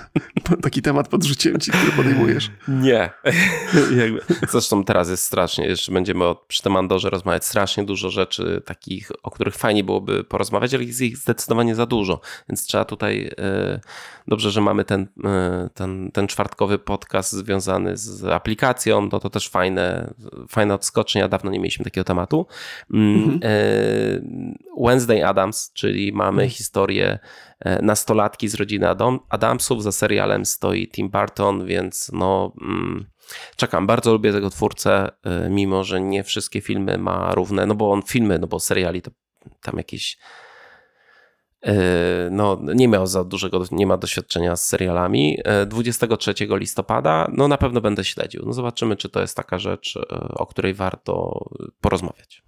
taki temat podrzuciłem ci, który podejmujesz. Nie. Jakby. Zresztą teraz jest strasznie, jeszcze będziemy przy tym Andorze rozmawiać, strasznie dużo rzeczy takich, o których fajnie byłoby porozmawiać, ale jest ich zdecydowanie za dużo, więc trzeba tutaj, e, dobrze, że mamy ten, e, ten, ten czwartkowy podcast związany z aplikacją, no to też fajne, fajne odskocznia, dawno nie mieliśmy takiego tematu. Mm, mhm. E, Wednesday Adams, czyli mamy mhm. historię nastolatki z rodziny Adam, Adamsów, za serialem stoi Tim Burton, więc no... Mm, czekam, bardzo lubię tego twórcę, mimo że nie wszystkie filmy ma równe, no bo on filmy, no bo seriali to tam jakieś no, nie miał za dużego, nie ma doświadczenia z serialami. 23 listopada, no na pewno będę śledził. No zobaczymy, czy to jest taka rzecz, o której warto porozmawiać.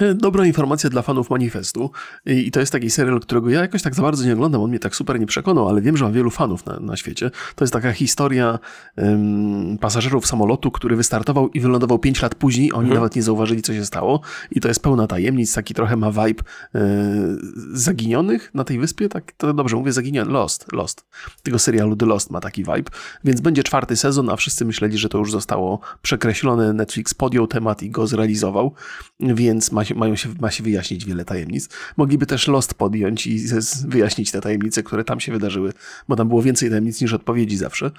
E, dobra informacja dla fanów manifestu. I to jest taki serial, którego ja jakoś tak za bardzo nie oglądam. On mnie tak super nie przekonał, ale wiem, że ma wielu fanów na, na świecie. To jest taka historia um, pasażerów samolotu, który wystartował i wylądował 5 lat później. Oni mhm. nawet nie zauważyli, co się stało. I to jest pełna tajemnic. Taki trochę ma vibe e, zaginionych na tej wyspie. Tak to dobrze mówię, zaginiony. Lost. Lost. Tego serialu The Lost ma taki vibe. Więc będzie czwarty sezon, a wszyscy myśleli, że to już zostało przekreślone. Netflix podjął temat i go zrealizował. Więc ma się, mają się, ma się wyjaśnić wiele tajemnic. Mogliby też Lost podjąć i wyjaśnić te tajemnice, które tam się wydarzyły, bo tam było więcej tajemnic niż odpowiedzi zawsze.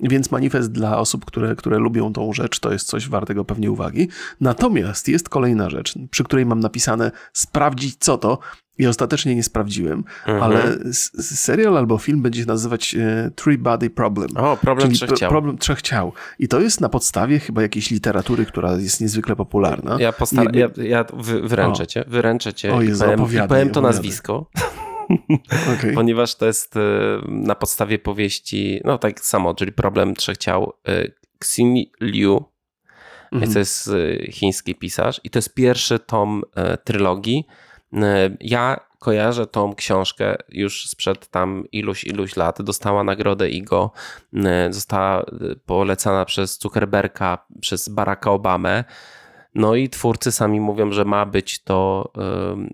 Więc manifest dla osób, które, które lubią tą rzecz, to jest coś wartego pewnie uwagi. Natomiast jest kolejna rzecz, przy której mam napisane sprawdzić co to, i ostatecznie nie sprawdziłem, mhm. ale serial albo film będzie się nazywać e, Three Body Problem. O, problem czyli trzech ciał. Problem trzech ciał. I to jest na podstawie chyba jakiejś literatury, która jest niezwykle popularna. Ja, postar- ja, ja wyręczę cię, wyręczę cię o Jezu, i powiem, powiem to nazwisko. Okay. Ponieważ to jest e, na podstawie powieści, no tak samo, czyli problem trzech ciał e, Xin Liu, mhm. to jest chiński pisarz i to jest pierwszy tom trylogii ja kojarzę tą książkę już sprzed tam iluś, iluś lat. Dostała nagrodę IGO, e, została e, polecana przez Zuckerberga, przez Baracka Obamę. No i twórcy sami mówią, że ma być to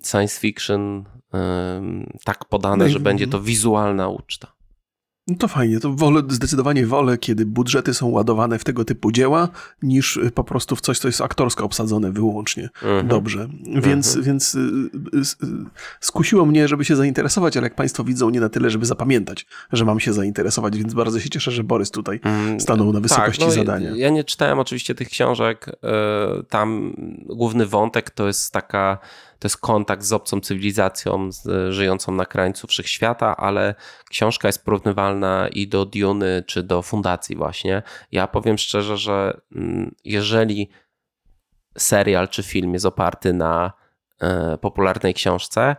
science fiction tak podane, no że będzie to wizualna uczta. No to fajnie, to wolę, zdecydowanie wolę, kiedy budżety są ładowane w tego typu dzieła, niż y, po prostu w coś, co jest aktorsko obsadzone wyłącznie. Mhm. Dobrze, więc, mhm. więc y, y, skusiło mnie, żeby się zainteresować, ale jak Państwo widzą, nie na tyle, żeby zapamiętać, że mam się zainteresować, więc bardzo się cieszę, że Borys tutaj mm, stanął na wysokości tak, no, zadania. Ja nie czytałem oczywiście tych książek, tam główny wątek to jest taka to jest kontakt z obcą cywilizacją z, żyjącą na krańcu wszechświata, ale książka jest porównywalna i do Duny, czy do Fundacji właśnie. Ja powiem szczerze, że mm, jeżeli serial czy film jest oparty na e, popularnej książce,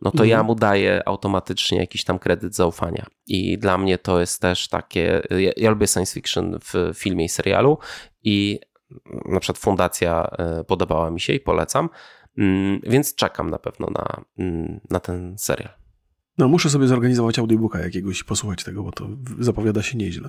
no to mhm. ja mu daję automatycznie jakiś tam kredyt zaufania. I dla mnie to jest też takie. Ja, ja lubię science fiction w filmie i serialu, i na przykład Fundacja e, podobała mi się i polecam. Mm, więc czekam na pewno na, mm, na ten serial. No, muszę sobie zorganizować audiobooka jakiegoś i posłuchać tego, bo to zapowiada się nieźle.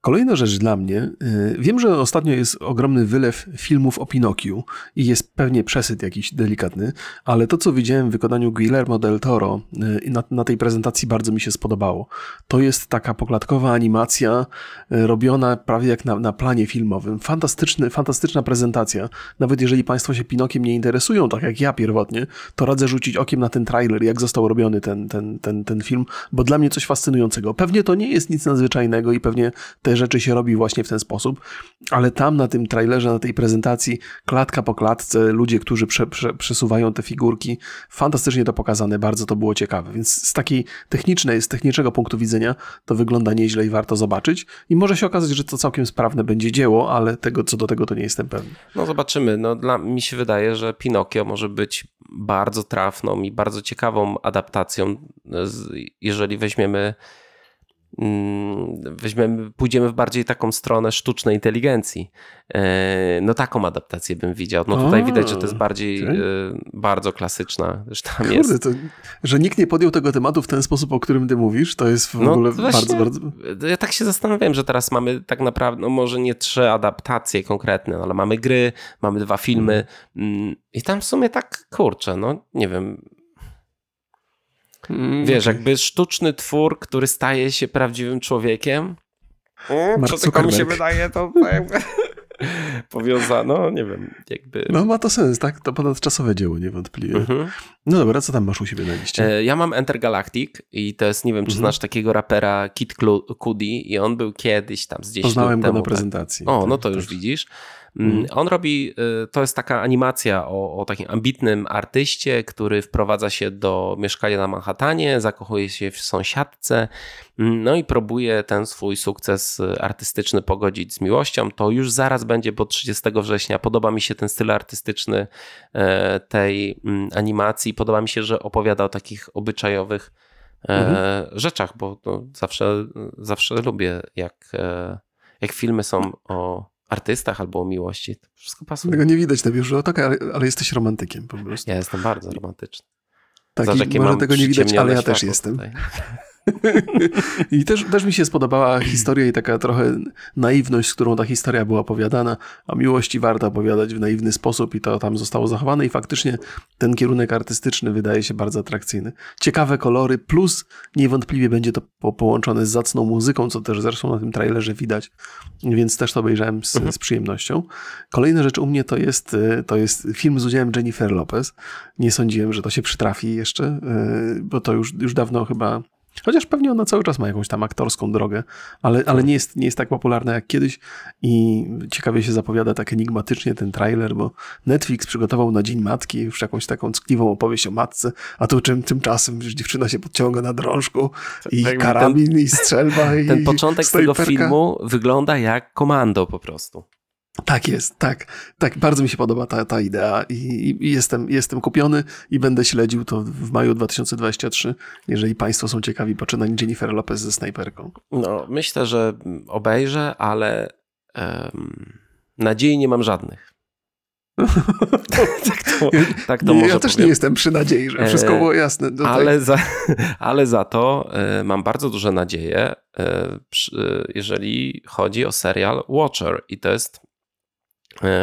Kolejna rzecz dla mnie. Y, wiem, że ostatnio jest ogromny wylew filmów o Pinokiu i jest pewnie przesyt jakiś delikatny, ale to, co widziałem w wykonaniu Guillermo del Toro y, na, na tej prezentacji bardzo mi się spodobało. To jest taka poklatkowa animacja y, robiona prawie jak na, na planie filmowym. Fantastyczny, fantastyczna prezentacja. Nawet jeżeli Państwo się Pinokiem nie interesują, tak jak ja pierwotnie, to radzę rzucić okiem na ten trailer, jak został robiony ten, ten, ten ten, ten film, bo dla mnie coś fascynującego. Pewnie to nie jest nic nadzwyczajnego i pewnie te rzeczy się robi właśnie w ten sposób, ale tam na tym trailerze, na tej prezentacji, klatka po klatce, ludzie, którzy prze, prze, przesuwają te figurki, fantastycznie to pokazane, bardzo to było ciekawe. Więc z takiej technicznej, z technicznego punktu widzenia to wygląda nieźle i warto zobaczyć. I może się okazać, że to całkiem sprawne będzie dzieło, ale tego, co do tego to nie jestem pewny. No zobaczymy. No, dla mi się wydaje, że Pinokio może być bardzo trafną i bardzo ciekawą adaptacją jeżeli weźmiemy, mm, weźmiemy, pójdziemy w bardziej taką stronę sztucznej inteligencji, e, no taką adaptację bym widział. No tutaj A, widać, że to jest bardziej okay. E, bardzo klasyczna. Kurde, jest... to, że nikt nie podjął tego tematu w ten sposób, o którym ty mówisz, to jest w no, ogóle właśnie, bardzo, bardzo... Ja tak się zastanawiałem, że teraz mamy tak naprawdę, no może nie trzy adaptacje konkretne, no ale mamy gry, mamy dwa filmy hmm. i tam w sumie tak, kurczę, no nie wiem, Mm, Wiesz, jakby sztuczny twór, który staje się prawdziwym człowiekiem. Co tylko mi się wydaje, to jakby powiązano, nie wiem, jakby... No ma to sens, tak? To ponadczasowe dzieło niewątpliwie. Mhm. No dobra, co tam masz u siebie na liście? E, Ja mam Enter Galactic i to jest, nie wiem, czy Mhm. znasz takiego rapera Kid Cudi i on był kiedyś tam z 10 Poznałem lat go temu. na tak. prezentacji. O, Tak, no to tak. już widzisz. Mm, Mhm. On robi, y, to jest taka animacja o, o takim ambitnym artyście, który wprowadza się do mieszkania na Manhattanie, zakochuje się w sąsiadce, mm, no i próbuje ten swój sukces artystyczny pogodzić z miłością. To już zaraz będzie, bo 30 września podoba mi się ten styl artystyczny e, tej mm, animacji. Podoba mi się, że opowiada o takich obyczajowych e, Mhm. rzeczach, bo zawsze, zawsze lubię, jak, e, jak filmy są o artystach albo o miłości. To wszystko pasuje. Tego nie widać na biurze, tak, ale, ale jesteś romantykiem po prostu. Ja jestem bardzo romantyczny. Tak, jakie może tego nie widać, ale ja też jestem. I też, też mi się spodobała historia i taka trochę naiwność, z którą ta historia była opowiadana. O miłości warto opowiadać w naiwny sposób i to tam zostało zachowane i faktycznie ten kierunek artystyczny wydaje się bardzo atrakcyjny. Ciekawe kolory, plus niewątpliwie będzie to po połączone z zacną muzyką, co też zresztą na tym trailerze widać, więc też to obejrzałem z, Mhm. z przyjemnością. Kolejna rzecz u mnie to jest, y, to jest film z udziałem Jennifer Lopez. Nie sądziłem, że to się przytrafi jeszcze, y, bo to już, już dawno chyba Chociaż pewnie ona cały czas ma jakąś tam aktorską drogę, ale, ale nie, jest, nie jest tak popularna jak kiedyś i ciekawie się zapowiada tak enigmatycznie ten trailer, bo Netflix przygotował na Dzień Matki już jakąś taką ckliwą opowieść o matce, a tu czym, tymczasem że dziewczyna się podciąga na drążku i jakby karabin i strzelba i Ten początek tego filmu wygląda jak komando po prostu. Tak jest, tak. Tak, bardzo mi się podoba ta, ta idea i, i jestem, jestem kupiony i będę śledził to w maju 2023, jeżeli Państwo są ciekawi poczynań Jennifer Lopez ze snajperką. No, myślę, że obejrzę, ale em, nadziei nie mam żadnych. tak to, tak to nie, może ja też powiem. nie jestem przy nadziei, że wszystko E, było jasne. No tak. ale, za, ale za to e, mam bardzo duże nadzieje, e, jeżeli chodzi o serial Watcher. I to jest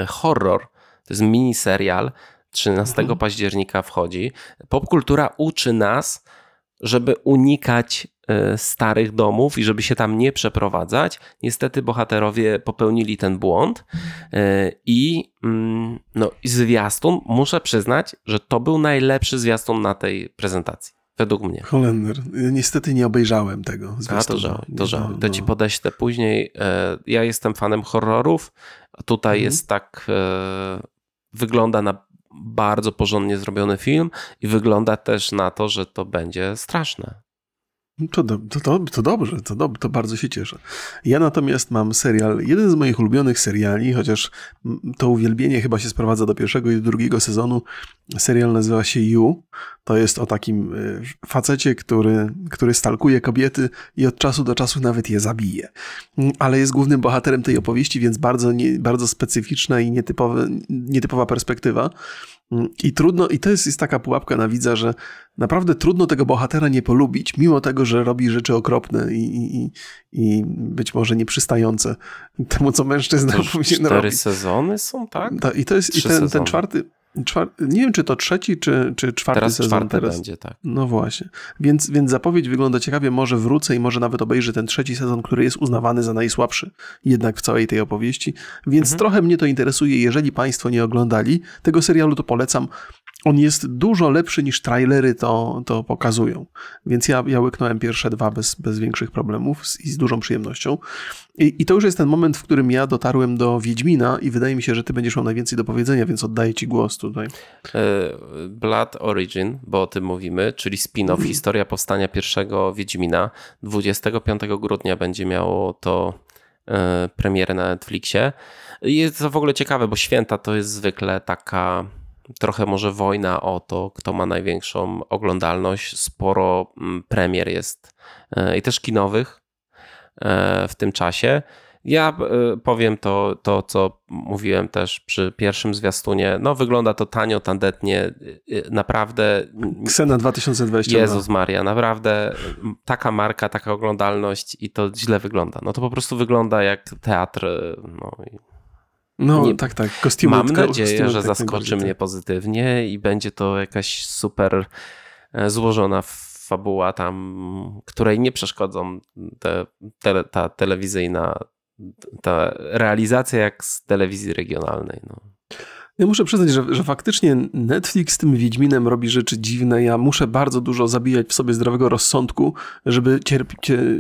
horror. To jest mini serial. 13 Mhm. października wchodzi. Popkultura uczy nas, żeby unikać e, starych domów i żeby się tam nie przeprowadzać. Niestety bohaterowie popełnili ten błąd e, i mm, no, i zwiastun, muszę przyznać, że to był najlepszy zwiastun na tej prezentacji. Według mnie. Holender. Niestety nie obejrzałem tego. A to żałuj, to żałuj. To ci no. podeślę później. E, Ja jestem fanem horrorów. A Tutaj Mhm. jest tak, e, wygląda na bardzo porządnie zrobiony film i wygląda też na to, że to będzie straszne. To, do, to, to, to dobrze, to, dob- to bardzo się cieszę. Ja natomiast mam serial, jeden z moich ulubionych seriali, chociaż mm, to uwielbienie chyba się sprowadza do pierwszego i drugiego sezonu. Serial nazywa się You. To jest o takim y, facecie, który, który stalkuje kobiety i od czasu do czasu nawet je zabije. Mm, Ale jest głównym bohaterem tej opowieści, więc bardzo, nie, bardzo specyficzna i nietypowe, nietypowa perspektywa. Mm, I trudno, i to jest, jest taka pułapka na widza, że naprawdę trudno tego bohatera nie polubić, mimo tego, że robi rzeczy okropne i, i, i- być może nieprzystające temu, co mężczyzna To powinien cztery robić. sezony są, tak? Ta, I to jest i ten, ten czwarty, czwar, nie wiem, czy to trzeci, czy, czy czwarty Teraz sezon czwarty teraz. będzie, tak. No właśnie. Więc, więc zapowiedź wygląda ciekawie. Może wrócę i może nawet obejrzę ten trzeci sezon, który jest uznawany za najsłabszy jednak w całej tej opowieści. Więc Mhm. trochę mnie to interesuje. Jeżeli Państwo nie oglądali tego serialu, to polecam. On jest dużo lepszy niż trailery to, to pokazują. Więc ja, ja łyknąłem pierwsze dwa bez, bez większych problemów z, i z dużą przyjemnością. I, I to już jest ten moment, w którym ja dotarłem do Wiedźmina i wydaje mi się, że ty będziesz miał najwięcej do powiedzenia, więc oddaję ci głos tutaj. E, Blood Origin, bo o tym mówimy, czyli spin-off historia powstania pierwszego Wiedźmina. 25 grudnia będzie miało to e, premierę na Netflixie. Jest to w ogóle ciekawe, bo święta to jest zwykle taka trochę może wojna o to, kto ma największą oglądalność. Sporo mm, premier jest e, i też kinowych e, w tym czasie. Ja e, powiem to, to, co mówiłem też przy pierwszym zwiastunie. No, wygląda to tanio, tandetnie. Naprawdę. Ksena 2022. Jezus Maria, naprawdę taka marka, taka oglądalność i to źle wygląda. No to po prostu wygląda jak teatr. No, No Nie- tak, tak. Kostiumy, Mam nadzieję, że tak zaskoczy mnie tak. pozytywnie i będzie to jakaś super e, złożona fabuła tam, której nie przeszkodzą te, te, ta telewizyjna, ta realizacja jak z telewizji regionalnej. No. Ja muszę przyznać, że, że faktycznie Netflix z tym Wiedźminem robi rzeczy dziwne. Ja muszę bardzo dużo zabijać w sobie zdrowego rozsądku, żeby cierp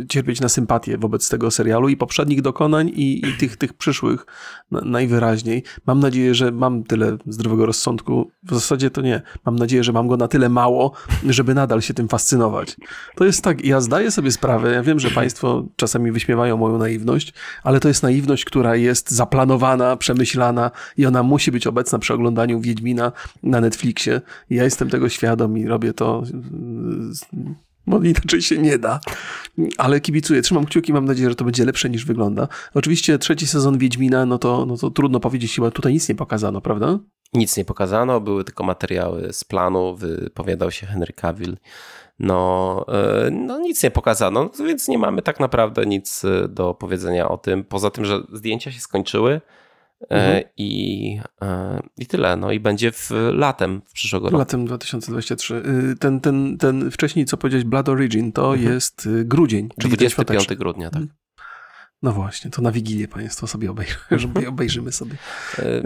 cierpieć na sympatię wobec tego serialu i poprzednich dokonań i, i tych, tych przyszłych na, najwyraźniej. Mam nadzieję, że mam tyle zdrowego rozsądku. W zasadzie to nie. Mam nadzieję, że mam go na tyle mało, żeby nadal się tym fascynować. To jest tak, ja zdaję sobie sprawę, ja wiem, że państwo czasami wyśmiewają moją naiwność, ale to jest naiwność, która jest zaplanowana, przemyślana i ona musi być obecna obecna przy oglądaniu Wiedźmina na Netflixie. Ja jestem tego świadom i robię to bo inaczej się nie da. Ale kibicuję, trzymam kciuki, mam nadzieję, że to będzie lepsze niż wygląda. Oczywiście trzeci sezon Wiedźmina, no to, no to trudno powiedzieć, chyba tutaj nic nie pokazano, prawda? Nic nie pokazano, były tylko materiały z planu, wypowiadał się Henry Cavill. No, e, no nic nie pokazano, więc nie mamy tak naprawdę nic e, do powiedzenia o tym. Poza tym, że zdjęcia się skończyły, mhm. I, e, I tyle. No i będzie w latem w przyszłego roku. Latem 2023. Y, ten, ten, ten wcześniej, co powiedziałeś, Blood Origin, to mhm. jest y, grudzień. 25 grudnia, tak. Mhm. No właśnie, to na Wigilię Państwo sobie obejrzymy, obejrzymy sobie. E,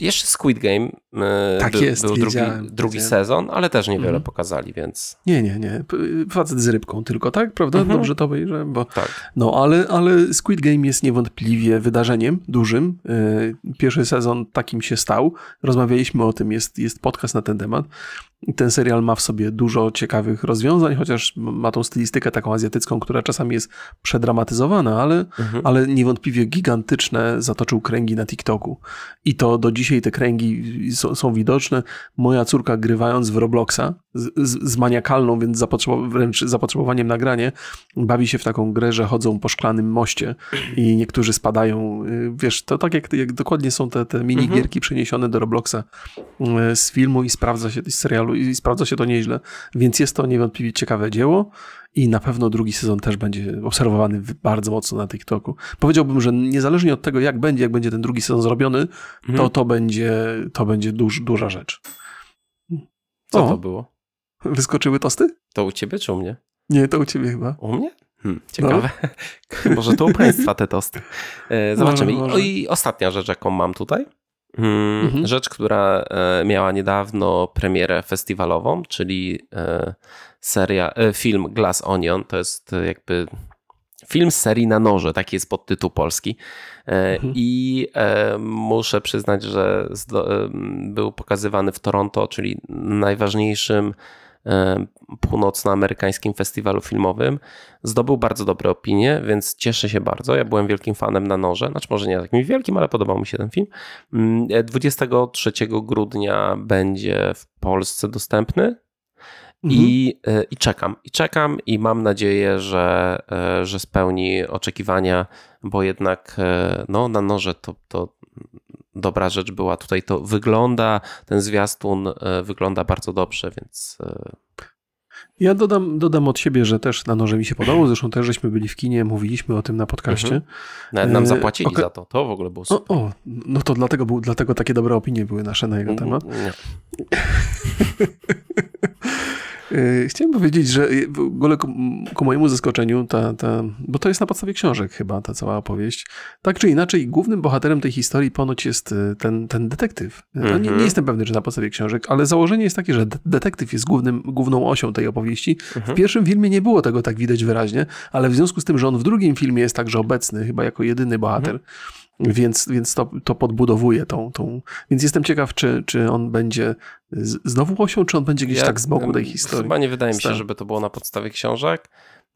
jeszcze Squid Game e, tak by, jest, był drugi, drugi sezon, ale też niewiele mhm. pokazali, więc... Nie, nie, nie. Facet z rybką tylko, tak? Prawda? Mhm. Dobrze to obejrzę? Bo... Tak. No, ale, ale Squid Game jest niewątpliwie wydarzeniem dużym. E, pierwszy sezon takim się stał. Rozmawialiśmy o tym, jest, jest podcast na ten temat. Ten serial ma w sobie dużo ciekawych rozwiązań, chociaż ma tą stylistykę taką azjatycką, która czasami jest przedramatyzowana, ale, mhm. ale niewątpliwie gigantyczne zatoczył kręgi na TikToku. I to do dzisiaj te kręgi są, są widoczne. Moja córka grywając w Robloxa z, z, z maniakalną, więc zapotrzebow wręcz zapotrzebowaniem nagranie, bawi się w taką grę, że chodzą po szklanym moście i niektórzy spadają. Y, wiesz, to tak jak, jak dokładnie są te, te minigierki mhm. przeniesione do Robloxa y, z filmu i sprawdza się, z serialu i sprawdza się to nieźle, więc jest to niewątpliwie ciekawe dzieło i na pewno drugi sezon też będzie obserwowany bardzo mocno na TikToku. Powiedziałbym, że niezależnie od tego, jak będzie, jak będzie ten drugi sezon zrobiony, mhm. to to będzie, to będzie duż, duża rzecz. Co o, to było? Wyskoczyły tosty? To u ciebie czy u mnie? Nie, to u ciebie chyba. U mnie? Hmm, ciekawe. No. może to u państwa te tosty. E, zobaczymy. Może, może. I ostatnia rzecz, jaką mam tutaj. Mhm. Rzecz, która e, miała niedawno premierę festiwalową, czyli e, seria, e, film Glass Onion. To jest jakby film z serii na noże, taki jest podtytuł polski. Mhm. I muszę przyznać, że był pokazywany w Toronto, czyli najważniejszym północnoamerykańskim festiwalu filmowym. Zdobył bardzo dobre opinie, więc cieszę się bardzo. Ja byłem wielkim fanem na noże, znaczy może nie takim wielkim, ale podobał mi się ten film. 23 mm, grudnia będzie w Polsce dostępny. Mhm. I, e, I czekam, i czekam, i mam nadzieję, że, e, że spełni oczekiwania, bo jednak e, no, na noże to, to dobra rzecz była. Tutaj to wygląda, ten zwiastun e, wygląda bardzo dobrze, więc. E, ja dodam, dodam od siebie, że też na noże mi się podobało. Zresztą też żeśmy byli w kinie, mówiliśmy o tym na podcaście. Mhm. Nawet nam e, zapłacili Oka za to. To w ogóle było super. O, o, no to dlatego, był, dlatego takie dobre opinie były nasze na jego mm, temat. Nie. E, chciałem powiedzieć, że w ogóle ku, ku, mojemu zaskoczeniu, ta, ta, bo to jest na podstawie książek chyba ta cała opowieść, tak czy inaczej głównym bohaterem tej historii ponoć jest e, ten, ten detektyw. Mm -hmm. nie, nie, mhm. jestem pewny, czy na podstawie książek, ale założenie jest takie, że detektyw jest głównym, główną osią tej opowieści. Mm -hmm. W mhm. pierwszym filmie nie było tego tak widać wyraźnie, ale w związku z tym, że on w drugim filmie jest także obecny, chyba jako jedyny bohater, mm -hmm więc, więc to, to podbudowuje tą, tą. Więc jestem ciekaw, czy, czy on będzie znowu osią, czy on będzie gdzieś ja, tak z boku tej historii. Chyba nie wydaje mi się, żeby to było na podstawie książek,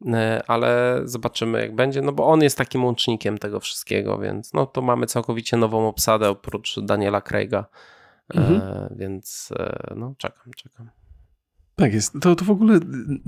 e, ale zobaczymy jak będzie, no bo on jest takim łącznikiem tego wszystkiego, więc no to mamy całkowicie nową obsadę oprócz Daniela Craiga, e, mhm. więc e, no czekam, czekam. Tak jest. To, to w ogóle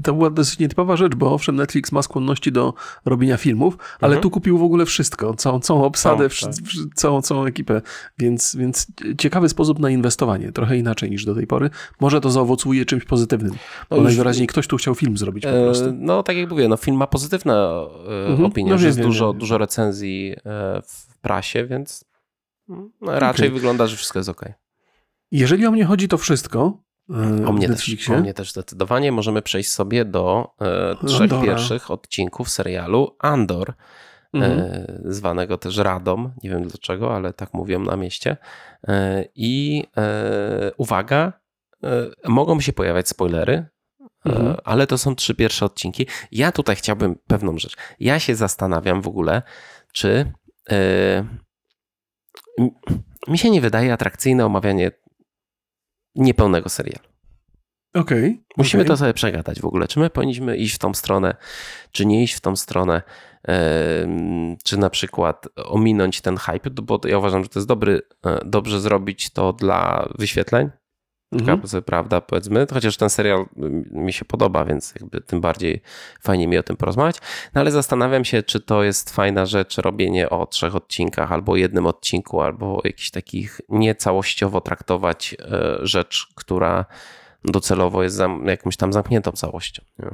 to była dosyć nietypowa rzecz, bo owszem, Netflix ma skłonności do robienia filmów, ale mhm. tu kupił w ogóle wszystko, całą, całą obsadę, tak. całą, całą ekipę, więc, więc ciekawy sposób na inwestowanie, trochę inaczej niż do tej pory. Może to zaowocuje czymś pozytywnym, no bo najwyraźniej ktoś tu chciał film zrobić po e, prostu. no tak jak mówię, no film ma pozytywne e, mhm. opinie, no, że jest wiem, dużo, wiem. dużo recenzji e, w prasie, więc no, raczej okay. wygląda, że wszystko jest ok. Jeżeli o mnie chodzi, to wszystko. O mnie, też, o mnie też zdecydowanie. Możemy przejść sobie do e, trzech Andora. pierwszych odcinków serialu Andor, Mhm. e, zwanego też Radom. Nie wiem dlaczego, ale tak mówią na mieście. E, I e, uwaga, e, mogą się pojawiać spoilery, e, Mhm. ale to są trzy pierwsze odcinki. Ja tutaj chciałbym pewną rzecz. Ja się zastanawiam w ogóle, czy mi się nie wydaje atrakcyjne omawianie niepełnego serialu. Okej. Musimy okej. to sobie przegadać w ogóle. Czy my powinniśmy iść w tą stronę, czy nie iść w tą stronę, czy na przykład ominąć ten hype, bo ja uważam, że to jest dobry, e, dobrze zrobić to dla wyświetleń. Mhm. Prawda, powiedzmy. Chociaż ten serial mm, mi się podoba, więc jakby tym bardziej fajnie mi o tym porozmawiać. No ale zastanawiam się, czy to jest fajna rzecz robienie o trzech odcinkach, albo jednym odcinku, albo jakiś takich niecałościowo traktować e, rzecz, która docelowo jest zam, jakąś tam zamkniętą całością. Nie?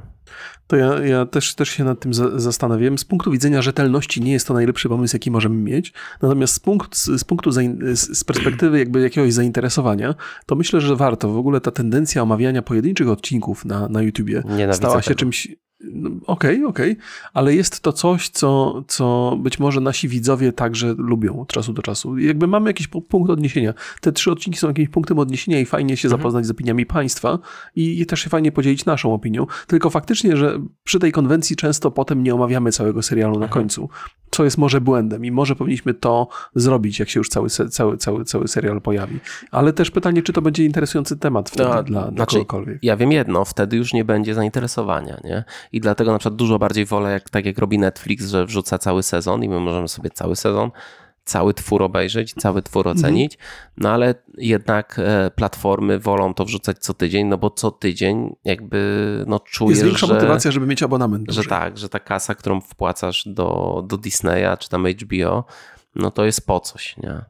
To ja, ja też, też się nad tym za, zastanawiam. Z punktu widzenia rzetelności nie jest to najlepszy pomysł, jaki możemy mieć. Natomiast z, punkt, z, punktu z perspektywy jakby jakiegoś zainteresowania, to myślę, że warto. W ogóle ta tendencja omawiania pojedynczych odcinków na, na YouTubie Nienawidzę stała się tego. czymś. No, Okej, okej, ale jest to coś, co, co być może nasi widzowie także lubią od czasu do czasu. Jakby mamy jakiś pu- punkt odniesienia. Te trzy odcinki są jakimś punktem odniesienia i fajnie się Mhm. zapoznać z opiniami państwa i, i też się fajnie podzielić naszą opinią. Tylko faktycznie, że przy tej konwencji często potem nie omawiamy całego serialu na Mhm. końcu, co jest może błędem i może powinniśmy to zrobić, jak się już cały, cały, cały, cały serial pojawi. Ale też pytanie, czy to będzie interesujący temat wtedy No, dla, dla znaczy, kogokolwiek. Ja wiem jedno, wtedy już nie będzie zainteresowania, nie? I dlatego na przykład dużo bardziej wolę, jak, tak jak robi Netflix, że wrzuca cały sezon i my możemy sobie cały sezon, cały twór obejrzeć, cały twór Mhm. ocenić, no ale jednak e, platformy wolą to wrzucać co tydzień, no bo co tydzień jakby no czujesz, Jest większa że, motywacja, żeby mieć abonament. że tak, że ta kasa, którą wpłacasz do, do Disneya czy tam HBO, no to jest po coś, nie?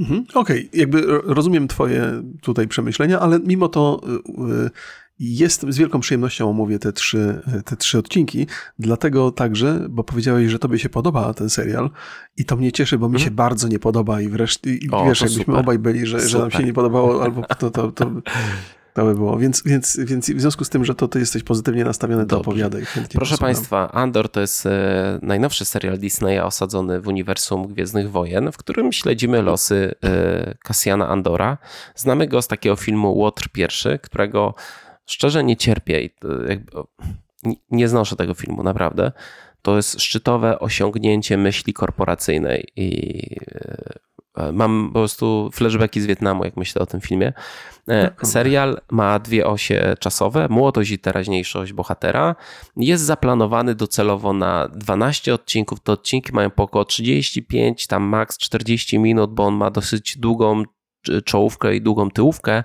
Mhm, Okej, jakby ro- rozumiem twoje tutaj przemyślenia, ale mimo to y, y, jest, z wielką przyjemnością omówię te trzy, te trzy odcinki, dlatego także, bo powiedziałeś, że tobie się podoba ten serial i to mnie cieszy, bo mi się bardzo nie podoba i wreszcie, i O, wiesz, jakbyśmy super. obaj byli, że, że nam się nie podobało, albo to, to, to, to by było. Więc, więc, więc w związku z tym, że to ty jesteś pozytywnie nastawiony, to Dobrze. opowiadaj. chętnie Proszę posłucham. Państwa, Andor to jest e, najnowszy serial Disneya osadzony w uniwersum Gwiezdnych Wojen, w którym śledzimy losy e, Cassiana Andora. Znamy go z takiego filmu Łotr I, którego szczerze nie cierpię i jakby, nie- znoszę tego filmu, naprawdę. To jest szczytowe osiągnięcie myśli korporacyjnej i e, mam po prostu flashbacki z Wietnamu, jak myślę o tym filmie. E, Dokładnie. Serial ma dwie osie czasowe, młodość i teraźniejszość bohatera. Jest zaplanowany docelowo na 12 odcinków. Te odcinki mają po około 35, tam max 40 minut, bo on ma dosyć długą czołówkę i długą tyłówkę,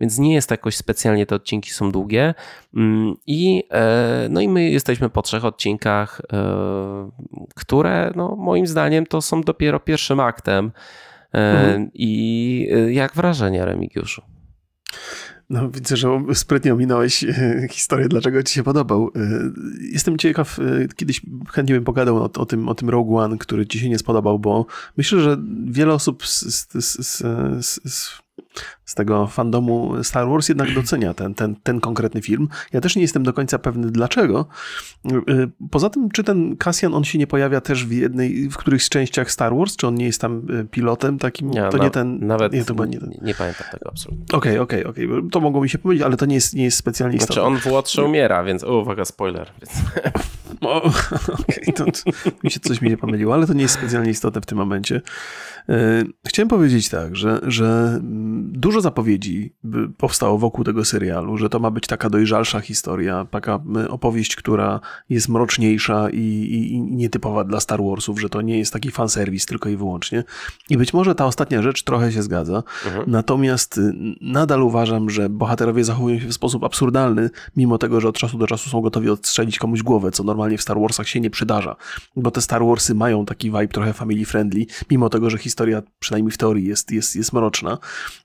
więc nie jest jakoś specjalnie te odcinki są długie. Mm, I, e, no i my jesteśmy po trzech odcinkach, e, które no, moim zdaniem to są dopiero pierwszym aktem. E, Mhm. I jak wrażenie, Remigiuszu? No, widzę, że sprytnie ominąłeś e, historię, dlaczego ci się podobał. E, Jestem ciekaw, e, kiedyś chętnie bym pogadał o, o, tym, o tym Rogue One, który ci się nie spodobał, bo myślę, że wiele osób z, z, z, z, z, z tego fandomu Star Wars jednak docenia ten, ten, ten konkretny film. Ja też nie jestem do końca pewny dlaczego. E, Poza tym, czy ten Cassian, on się nie pojawia też w jednej, w którychś częściach Star Wars, czy on nie jest tam e, pilotem takim? to na- nie ten... Nawet nie, nie, to nie ten. nie, pamiętam tego absolutnie. Okej, okej, okej. To mogło mi się pomylić, ale to nie jest, nie jest specjalnie istotne. Znaczy on w Łotrze umiera, więc o, uwaga, spoiler. Więc... O, okej, to, to mi się coś mi nie pomyliło, ale to nie jest specjalnie istotne w tym momencie. Chciałem powiedzieć tak, że, że mm, dużo zapowiedzi powstało wokół tego serialu, że to ma być taka dojrzalsza historia, taka mm, opowieść, która jest mroczniejsza i, i, i nietypowa dla Star Warsów, że to nie jest taki fanserwis tylko i wyłącznie. I być może ta ostatnia rzecz trochę się zgadza, Mhm. natomiast y, nadal uważam, że bohaterowie zachowują się w sposób absurdalny, mimo tego, że od czasu do czasu są gotowi odstrzelić komuś głowę, co normalnie w Star Warsach się nie przydarza. Bo te Star Warsy mają taki vibe trochę family friendly, mimo tego, że historia, przynajmniej w teorii, jest, jest, jest mroczna.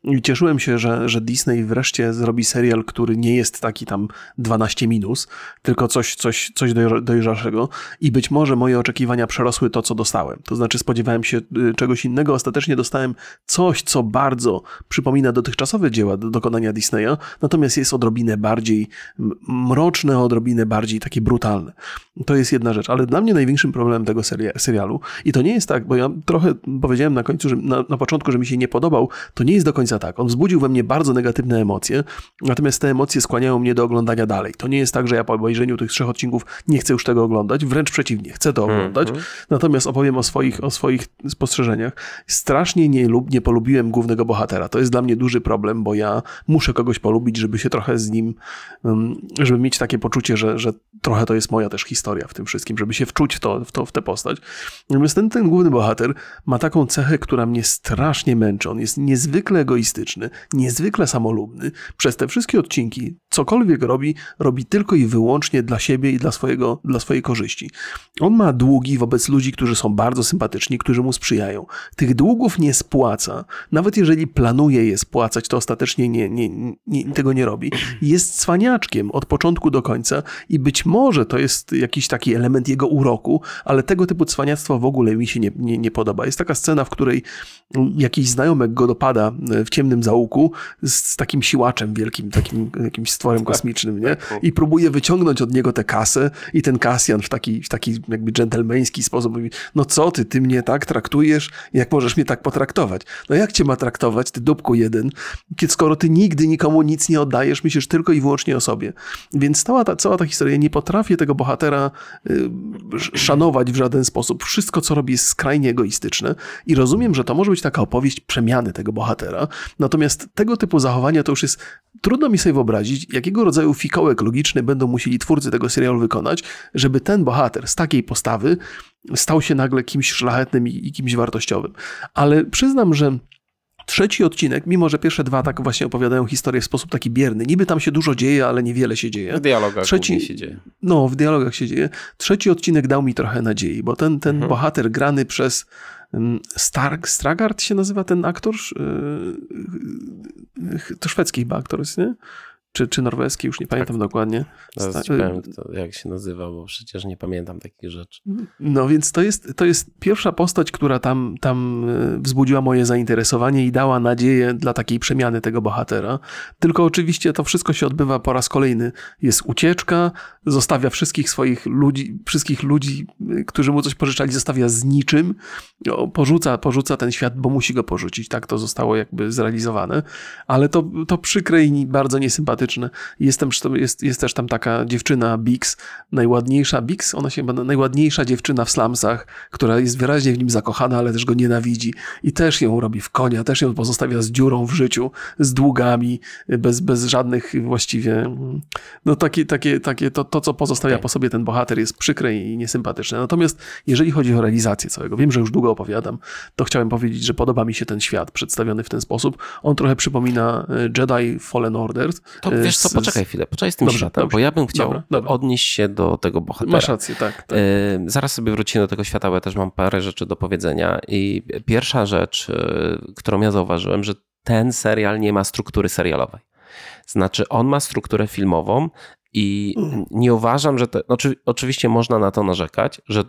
I cieszyłem się, że, że Disney wreszcie zrobi serial, który nie jest taki tam 12 minus, tylko coś, coś, coś dojrza- dojrzalszego. I być może moje oczekiwania przerosły to, co dostałem. To znaczy spodziewałem się y, czegoś innego, ostatecznie dostałem coś, co bardzo przypomina dotychczasowe dzieła do dokonania Disneya, natomiast jest odrobinę bardziej mroczne, odrobinę bardziej takie brutalne. To jest jedna rzecz, ale dla mnie największym problemem tego seria- serialu, i to nie jest tak, bo ja trochę powiedziałem na końcu, że na, na początku, że mi się nie podobał, to nie jest do końca tak. On wzbudził we mnie bardzo negatywne emocje, natomiast te emocje skłaniają mnie do oglądania dalej. To nie jest tak, że ja po obejrzeniu tych trzech odcinków nie chcę już tego oglądać, wręcz przeciwnie, chcę to oglądać. Natomiast opowiem o swoich, o swoich spostrzeżeniach. Strasznie nie, lub, nie polubiłem głównego bohatera. To jest dla mnie duży problem, bo ja muszę kogoś polubić, żeby się trochę z nim, um, żeby mieć takie poczucie, że, że trochę to jest moja też historia w tym wszystkim, żeby się wczuć w, to, w, to, w tę postać. Natomiast ten, ten główny bohater ma taką cechę, która mnie strasznie męczy. On jest niezwykle egoistyczny, niezwykle samolubny. Przez te wszystkie odcinki, cokolwiek robi, robi tylko i wyłącznie dla siebie i dla, swojego, dla swojej korzyści. On ma długi wobec ludzi, którzy są bardzo sympatyczni, którzy mu sprzyjają. Tych długów nie spłaca. Nawet jeżeli planuje je spłacać, to ostatecznie nie, nie, nie, tego nie robi. Jest cwaniaczkiem od początku do końca i być może to jest jakiś taki element jego uroku, ale tego typu cwaniactwo w ogóle mi się nie, nie, nie podoba. Jest taka scena, w której jakiś znajomek go dopada w ciemnym zaułku z, z takim siłaczem wielkim, takim jakimś stworem kosmicznym, nie? I próbuje wyciągnąć od niego tę kasę i ten Kasjan w taki, w taki jakby dżentelmeński sposób mówi, no co ty, ty mnie tak traktujesz, jak możesz mnie tak potraktować? No jak cię ma traktować, ty dupku jeden, kiedy skoro ty nigdy nikomu nic nie oddajesz, myślisz tylko i wyłącznie o sobie. Więc cała ta, cała ta historia, nie potrafię tego bohatera y, szanować w żaden sposób. Wszystko, co robi jest skrajnie egoistyczne i rozumiem, że to może być taka opowieść przemiany tego bohatera, natomiast tego typu zachowania to już jest trudno mi sobie wyobrazić, jakiego rodzaju fikołek logiczny będą musieli twórcy tego serialu wykonać, żeby ten bohater z takiej postawy stał się nagle kimś szlachetnym i, i kimś wartościowym. Ale przyznam, że Trzeci odcinek, mimo że pierwsze dwa tak właśnie opowiadają historię w sposób taki bierny, niby tam się dużo dzieje, ale niewiele się dzieje. W dialogach Trzeci, się dzieje. No, w dialogach się dzieje. Trzeci odcinek dał mi trochę nadziei, bo ten, ten mhm. bohater grany przez Stark, Stragard się nazywa ten aktor? To szwedzki chyba aktor jest, nie? Czy, czy norweski, już nie pamiętam tak. dokładnie. Zaraz ci powiem, kto, jak się nazywa, bo przecież nie pamiętam takich rzeczy. No więc to jest, to jest pierwsza postać, która tam, tam wzbudziła moje zainteresowanie i dała nadzieję dla takiej przemiany tego bohatera. Tylko oczywiście to wszystko się odbywa po raz kolejny. Jest ucieczka, zostawia wszystkich swoich ludzi, wszystkich ludzi, którzy mu coś pożyczali, zostawia z niczym. Porzuca, porzuca ten świat, bo musi go porzucić. Tak to zostało jakby zrealizowane. Ale to, to przykre i bardzo niesympatyczne jest, tam, jest, jest też tam taka dziewczyna Bix, najładniejsza Bix, ona się najładniejsza dziewczyna w slumsach, która jest wyraźnie w nim zakochana, ale też go nienawidzi i też ją robi w konia, też ją pozostawia z dziurą w życiu, z długami, bez, bez żadnych właściwie, no takie, takie, takie to, to, co pozostawia okay. po sobie ten bohater jest przykre i niesympatyczne. Natomiast jeżeli chodzi o realizację całego, wiem, że już długo opowiadam, to chciałem powiedzieć, że podoba mi się ten świat przedstawiony w ten sposób. On trochę przypomina Jedi Fallen Order. To wiesz co, poczekaj chwilę, poczekaj z tym dobrze, światem, dobrze. bo ja bym chciał dobra, dobra. odnieść się do tego bohatera. Masz rację, tak. tak. zaraz sobie wrócimy do tego świata, bo ja też mam parę rzeczy do powiedzenia i pierwsza rzecz, którą ja zauważyłem, że ten serial nie ma struktury serialowej. Znaczy, on ma strukturę filmową i nie uważam, że to. Znaczy, oczywiście można na to narzekać, że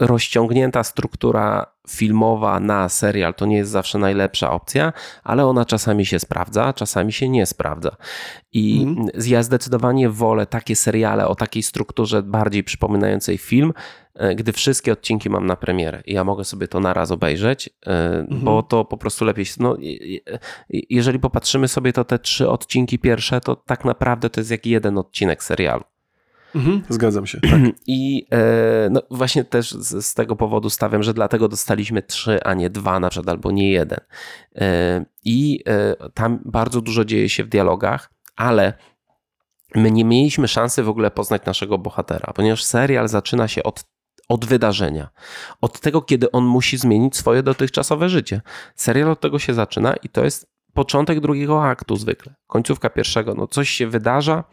rozciągnięta struktura filmowa na serial to nie jest zawsze najlepsza opcja, ale ona czasami się sprawdza, czasami się nie sprawdza. I mm. ja zdecydowanie wolę takie seriale o takiej strukturze bardziej przypominającej film, gdy wszystkie odcinki mam na premierę i ja mogę sobie to naraz obejrzeć, mm bo to po prostu lepiej. No, jeżeli popatrzymy sobie, to te trzy odcinki pierwsze, to tak naprawdę to jest jak jeden odcinek serialu. Mhm, zgadzam się. Tak. I e, no właśnie też z, z, tego powodu stawiam, że dlatego dostaliśmy trzy, a nie dwa, na przykład, albo nie jeden. E, I e, tam bardzo dużo dzieje się w dialogach, ale my nie mieliśmy szansy w ogóle poznać naszego bohatera, ponieważ serial zaczyna się od od wydarzenia, od tego, kiedy on musi zmienić swoje dotychczasowe życie. Serial od tego się zaczyna i to jest początek drugiego aktu zwykle, końcówka pierwszego. No coś się wydarza,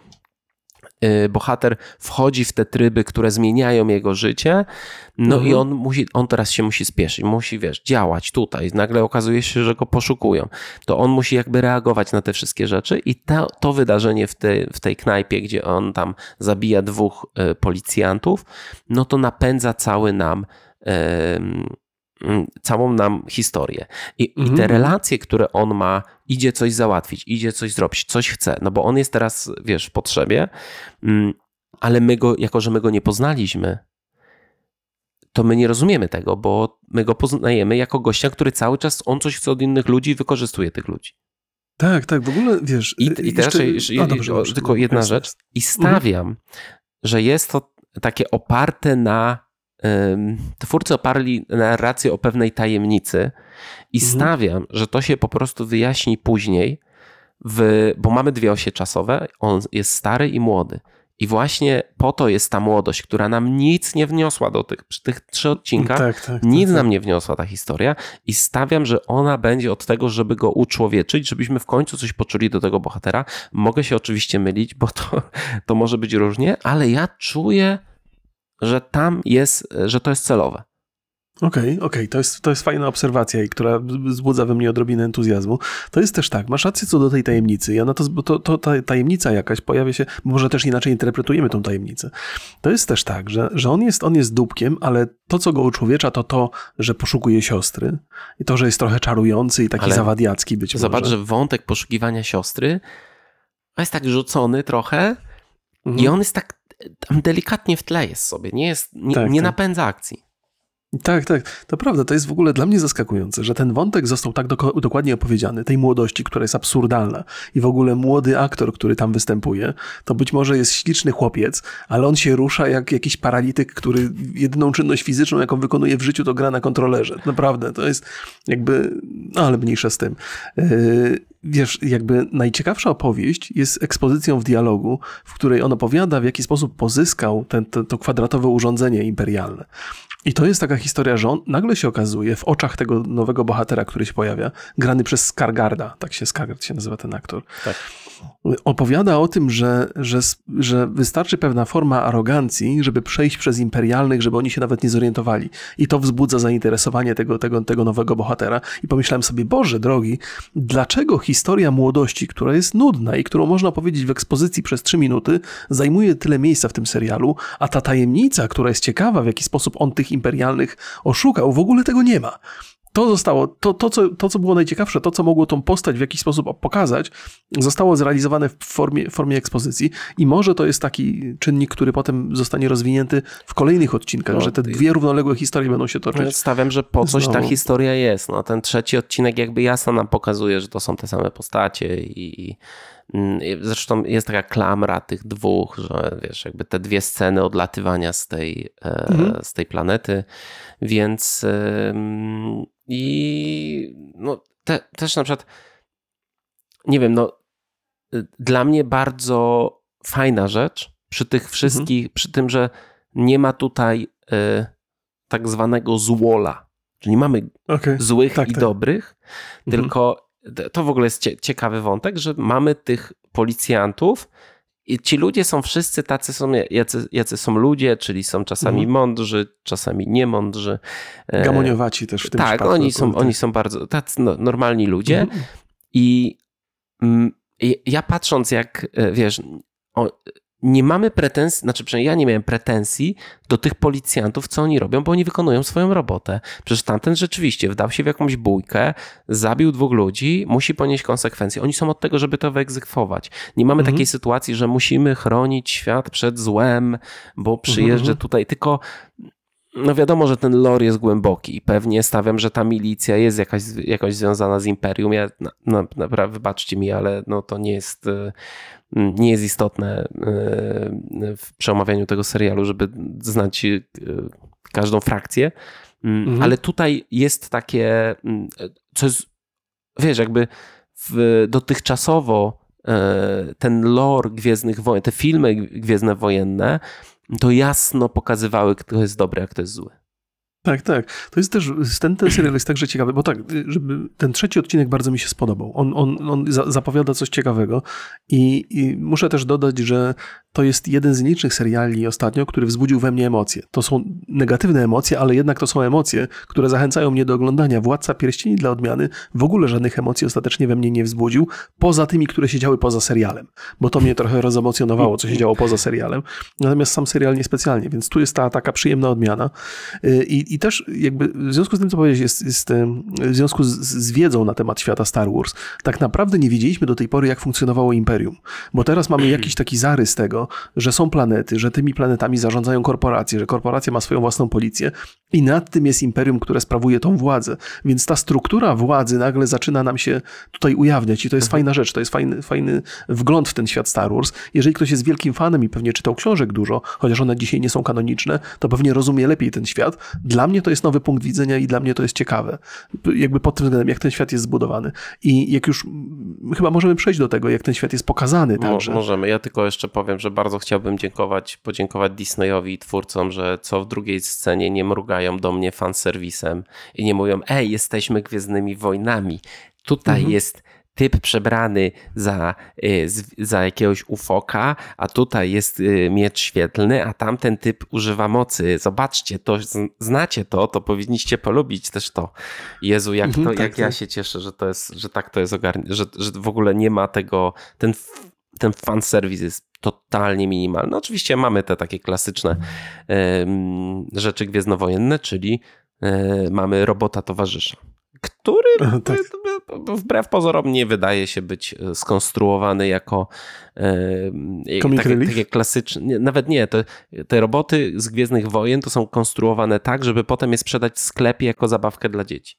bohater wchodzi w te tryby, które zmieniają jego życie, no Mhm. i on musi, on teraz się musi spieszyć, musi, wiesz, działać tutaj. Nagle okazuje się, że go poszukują. To on musi jakby reagować na te wszystkie rzeczy i to, to wydarzenie w, tej w tej knajpie, gdzie on tam zabija dwóch e, policjantów, no to napędza cały nam całą nam historię. I, I Mhm. te relacje, które on ma, idzie coś załatwić, idzie coś zrobić, coś chce, no bo on jest teraz, wiesz, w potrzebie, mm, ale my go, jako że my go nie poznaliśmy, to my nie rozumiemy tego, bo my go poznajemy jako gościa, który cały czas, on coś chce od innych ludzi i wykorzystuje tych ludzi. Tak, tak, w ogóle wiesz. I, i teraz jeszcze- jeszcze, A, dobrze, o, dobrze, tylko dobra, jedna rzecz. I stawiam, że jest to takie oparte na. Twórcy oparli narrację o pewnej tajemnicy i Mhm. stawiam, że to się po prostu wyjaśni później, w, bo mamy dwie osie czasowe. On jest stary i młody. I właśnie po to jest ta młodość, która nam nic nie wniosła do tych, przy tych trzech odcinkach. Tak, tak. Nic tak, nam nie wniosła ta historia i stawiam, że ona będzie od tego, żeby go uczłowieczyć, żebyśmy w końcu coś poczuli do tego bohatera. Mogę się oczywiście mylić, bo to, to może być różnie, ale ja czuję, że tam jest, że to jest celowe. Okej, okej, to, jest, to jest fajna obserwacja i która wzbudza we mnie odrobinę entuzjazmu. To jest też tak, masz rację co do tej tajemnicy. Ja na to, bo to, to ta tajemnica jakaś pojawia się, może też inaczej interpretujemy tą tajemnicę. To jest też tak, że, że on, jest, on jest dupkiem, ale to, co go uczłowiecza, to to, że poszukuje siostry i to, że jest trochę czarujący i taki Ale zawadiacki być Zobacz, może. że wątek poszukiwania siostry jest tak rzucony trochę Mhm. i on jest tak tam delikatnie w tle jest sobie, nie, jest, nie, Tak, nie tak. napędza akcji. Tak, tak. To prawda, to jest w ogóle dla mnie zaskakujące, że ten wątek został tak dokładnie opowiedziany, tej młodości, która jest absurdalna i w ogóle młody aktor, który tam występuje, to być może jest śliczny chłopiec, ale on się rusza jak jakiś paralityk, który jedyną czynność fizyczną, jaką wykonuje w życiu, to gra na kontrolerze. Naprawdę, to jest jakby, no ale mniejsza z tym. Yy, wiesz, jakby najciekawsza opowieść jest ekspozycją w dialogu, w której on opowiada, w jaki sposób pozyskał ten, to, to kwadratowe urządzenie imperialne. I to jest taka historia, że on nagle się okazuje w oczach tego nowego bohatera, który się pojawia, grany przez Skargarda, tak się Skargard się nazywa ten aktor. Tak. Opowiada o tym, że, że, że wystarczy pewna forma arogancji, żeby przejść przez imperialnych, żeby oni się nawet nie zorientowali. I to wzbudza zainteresowanie tego, tego, tego nowego bohatera. I pomyślałem sobie, Boże drogi, dlaczego historia młodości, która jest nudna i którą można powiedzieć w ekspozycji przez trzy minuty, zajmuje tyle miejsca w tym serialu, a ta tajemnica, która jest ciekawa, w jaki sposób on tych imperialnych oszukał, w ogóle tego nie ma. To zostało, to, to, co, to co było najciekawsze, to co mogło tą postać w jakiś sposób pokazać, zostało zrealizowane w formie, formie ekspozycji i może to jest taki czynnik, który potem zostanie rozwinięty w kolejnych odcinkach, No, że te dwie równoległe historie będą się toczyć. Stawiam, że po coś ta Znowu. historia jest. No, ten trzeci odcinek jakby jasno nam pokazuje, że to są te same postacie i zresztą jest taka klamra tych dwóch, że wiesz, jakby te dwie sceny odlatywania z tej, e, Mhm. z tej planety, więc i no, te, też na przykład nie wiem, no y, dla mnie bardzo fajna rzecz przy tych wszystkich, przy tym, że nie ma tutaj y, tak zwanego złola. Czyli nie mamy Okej. złych Tak, i tak. dobrych, Mhm. tylko to w ogóle jest cie, ciekawy wątek, że mamy tych policjantów i ci ludzie są wszyscy tacy są, jacy, jacy są ludzie, czyli są czasami Mhm. mądrzy, czasami niemądrzy. E, Gamoniowaci też w tym Tak, przypadku. oni są, akurat. oni są bardzo tacy no, normalni ludzie Mhm. i mm, ja patrząc jak, e, wiesz, nie mamy pretensji, znaczy przynajmniej ja nie miałem pretensji do tych policjantów, co oni robią, bo oni wykonują swoją robotę. Przecież tamten rzeczywiście wdał się w jakąś bójkę, zabił dwóch ludzi, musi ponieść konsekwencje. Oni są od tego, żeby to wyegzekwować. Nie mamy Mhm. takiej sytuacji, że musimy chronić świat przed złem, bo przyjeżdża mhm. tutaj, tylko no wiadomo, że ten lore jest głęboki i pewnie stawiam, że ta milicja jest jakaś, jakoś związana z Imperium. Ja na, wybaczcie mi, ale no to nie jest, e, nie jest istotne e, w przeomawianiu tego serialu, żeby znać e, każdą frakcję. Mm, Mhm. Ale tutaj jest takie, mm, co jest, wiesz, jakby w, dotychczasowo ten lore Gwiezdnych Wojen, te filmy Gwiezdne Wojenne, to jasno pokazywały, kto jest dobry, a kto jest zły. Tak, tak. To jest też, ten, ten serial jest także ciekawy, bo tak, żeby ten trzeci odcinek bardzo mi się spodobał. On, on, on za, zapowiada coś ciekawego i, i muszę też dodać, że to jest jeden z nielicznych seriali ostatnio, który wzbudził we mnie emocje. To są negatywne emocje, ale jednak to są emocje, które zachęcają mnie do oglądania. Władca Pierścieni dla odmiany w ogóle żadnych emocji ostatecznie we mnie nie wzbudził, poza tymi, które się działy poza serialem, bo to mnie trochę rozemocjonowało, co się działo poza serialem. Natomiast sam serial niespecjalnie, więc tu jest ta taka przyjemna odmiana. Y, I, i też jakby w związku z tym, co powiedziałeś, jest, jest y, w związku z, z wiedzą na temat świata Star Wars, tak naprawdę nie wiedzieliśmy do tej pory, jak funkcjonowało Imperium, bo teraz mamy jakiś taki zarys tego, że są planety, że tymi planetami zarządzają korporacje, że korporacja ma swoją własną policję i nad tym jest Imperium, które sprawuje tą władzę. Więc ta struktura władzy nagle zaczyna nam się tutaj ujawniać i to jest fajna rzecz, to jest fajny, fajny wgląd w ten świat Star Wars. Jeżeli ktoś jest wielkim fanem i pewnie czytał książek dużo, chociaż one dzisiaj nie są kanoniczne, to pewnie rozumie lepiej ten świat. Dla mnie to jest nowy punkt widzenia i dla mnie to jest ciekawe. Jakby pod tym względem, jak ten świat jest zbudowany. I jak już chyba możemy przejść do tego, jak ten świat jest pokazany także. Mo możemy. Ja tylko jeszcze powiem, że bardzo chciałbym dziękować, podziękować Disneyowi i twórcom, że co w drugiej scenie nie mrugają do mnie fanserwisem i nie mówią, ej, jesteśmy Gwiezdnymi Wojnami. Tutaj mhm. jest typ przebrany za, y, za jakiegoś ufoka, a tutaj jest y, miecz świetlny, a tamten typ używa mocy. Zobaczcie, to znacie to, to powinniście polubić też to. Jezu, jak, to, mhm, tak, jak tak. ja się cieszę, że to jest, że tak to jest ogarnięte, że, że w ogóle nie ma tego, ten, ten fanserwis jest totalnie minimalny. Oczywiście mamy te takie klasyczne rzeczy gwiezdnowojenne, czyli y, mamy robota towarzysza który tak. wbrew pozorom nie wydaje się być e, skonstruowany jako e, takie, takie klasyczne, nawet nie, te, te roboty z Gwiezdnych Wojen to są konstruowane tak, żeby potem je sprzedać w sklepie jako zabawkę dla dzieci.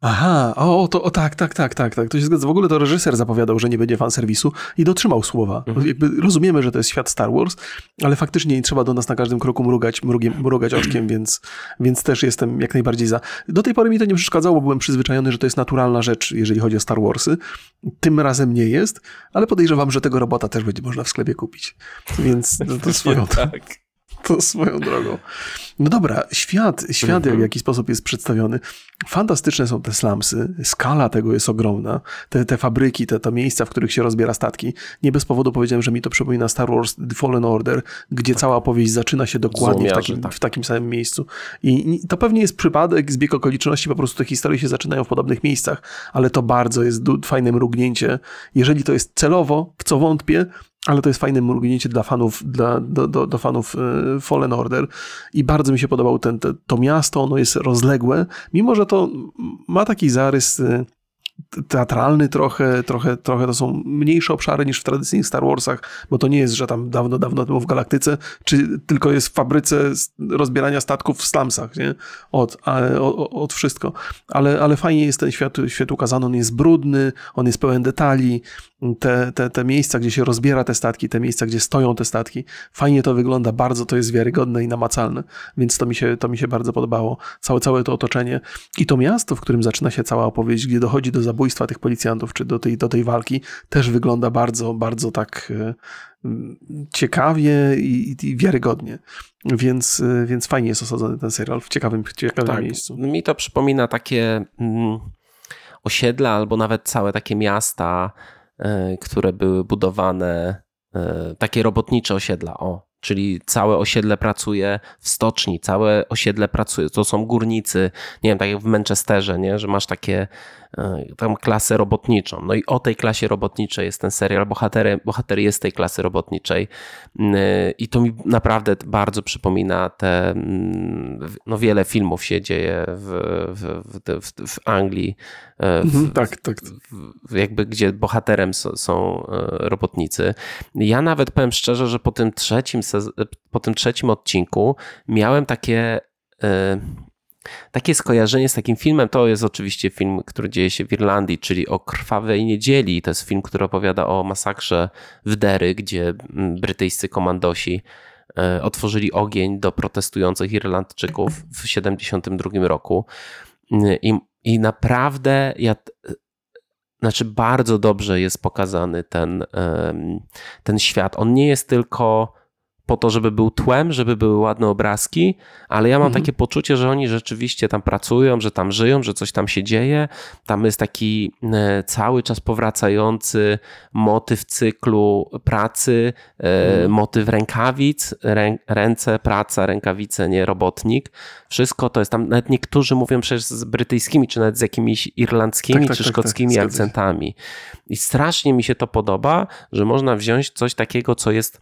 Aha, o, to, o tak, tak, tak, tak, tak. To się zgadza. W ogóle to reżyser zapowiadał, że nie będzie fanserwisu i dotrzymał słowa. Mhm. Jakby rozumiemy, że to jest świat Star Wars, ale faktycznie nie trzeba do nas na każdym kroku mrugać, mrugiem, mrugać oczkiem, więc, więc też jestem jak najbardziej za. Do tej pory mi to nie przeszkadzało, bo byłem przyzwyczajony, że to jest naturalna rzecz, jeżeli chodzi o Star Warsy. Tym razem nie jest, ale podejrzewam, że tego robota też będzie można w sklepie kupić. Więc no, to swoją... tak. To swoją drogą. No dobra, świat, świat w mhm. jaki sposób jest przedstawiony. Fantastyczne są te slumsy, skala tego jest ogromna. Te, te fabryki, te, te miejsca, w których się rozbiera statki. Nie bez powodu powiedziałem, że mi to przypomina Star Wars The Fallen Order, gdzie tak. cała opowieść zaczyna się dokładnie w takim, tak. w takim samym miejscu. I, I, to pewnie jest przypadek, zbieg okoliczności, po prostu te historie się zaczynają w podobnych miejscach, ale to bardzo jest fajne mrugnięcie. Jeżeli to jest celowo, w co wątpię, ale to jest fajne mrugnięcie dla fanów, dla, do, do, do fanów e, Fallen Order. I bardzo mi się podobał ten, te, to miasto, ono jest rozległe, mimo że to ma taki zarys e, teatralny trochę, trochę, trochę to są mniejsze obszary niż w tradycyjnych Star Warsach, bo to nie jest, że tam dawno, dawno temu w galaktyce, czy tylko jest w fabryce rozbierania statków w slumsach, nie? Od, od, od wszystko. Ale, ale fajnie jest ten świat, świat ukazany, on jest brudny, on jest pełen detali, te, te, te miejsca, gdzie się rozbiera te statki, te miejsca, gdzie stoją te statki, fajnie to wygląda, bardzo to jest wiarygodne i namacalne, więc to mi się, to mi się bardzo podobało, całe, całe to otoczenie i to miasto, w którym zaczyna się cała opowieść, gdzie dochodzi do zabójstwa tych policjantów, czy do tej, do tej walki, też wygląda bardzo, bardzo tak e, ciekawie i, i wiarygodnie. Więc, e, więc fajnie jest osadzony ten serial w ciekawym, ciekawym tak, miejscu. Mi to przypomina takie mm, osiedla albo nawet całe takie miasta, E, które były budowane, takie robotnicze osiedla, o, czyli całe osiedle pracuje w stoczni, całe osiedle pracuje, to są górnicy, nie wiem, tak jak w Manchesterze, nie, że masz takie E, tam klasę robotniczą. No i o tej klasie robotniczej jest ten serial. Bohater, bohater jest tej klasy robotniczej e, i to mi naprawdę bardzo przypomina te, no wiele filmów się dzieje w, w, w, w Anglii, e, mhm, tak, tak. jakby gdzie bohaterem są, są robotnicy. Ja nawet powiem szczerze, że po tym trzecim, po tym trzecim odcinku miałem takie takie skojarzenie z takim filmem to jest oczywiście film, który dzieje się w Irlandii, czyli o Krwawej Niedzieli. To jest film, który opowiada o masakrze w Derry, gdzie mm, brytyjscy komandosi e, otworzyli ogień do protestujących Irlandczyków w 1972 roku. I, i naprawdę ja, znaczy bardzo dobrze jest pokazany ten, ten świat. On nie jest tylko po to, żeby był tłem, żeby były ładne obrazki, ale ja mam Mhm. takie poczucie, że oni rzeczywiście tam pracują, że tam żyją, że coś tam się dzieje. Tam jest taki e, cały czas powracający motyw cyklu pracy, e, Mhm. motyw rękawic, rę, ręce, praca, rękawice, nie robotnik. Wszystko to jest tam, nawet niektórzy mówią przecież z brytyjskimi, czy nawet z jakimiś irlandzkimi, Tak, tak, czy tak, tak, szkockimi akcentami. I strasznie mi się to podoba, że można wziąć coś takiego, co jest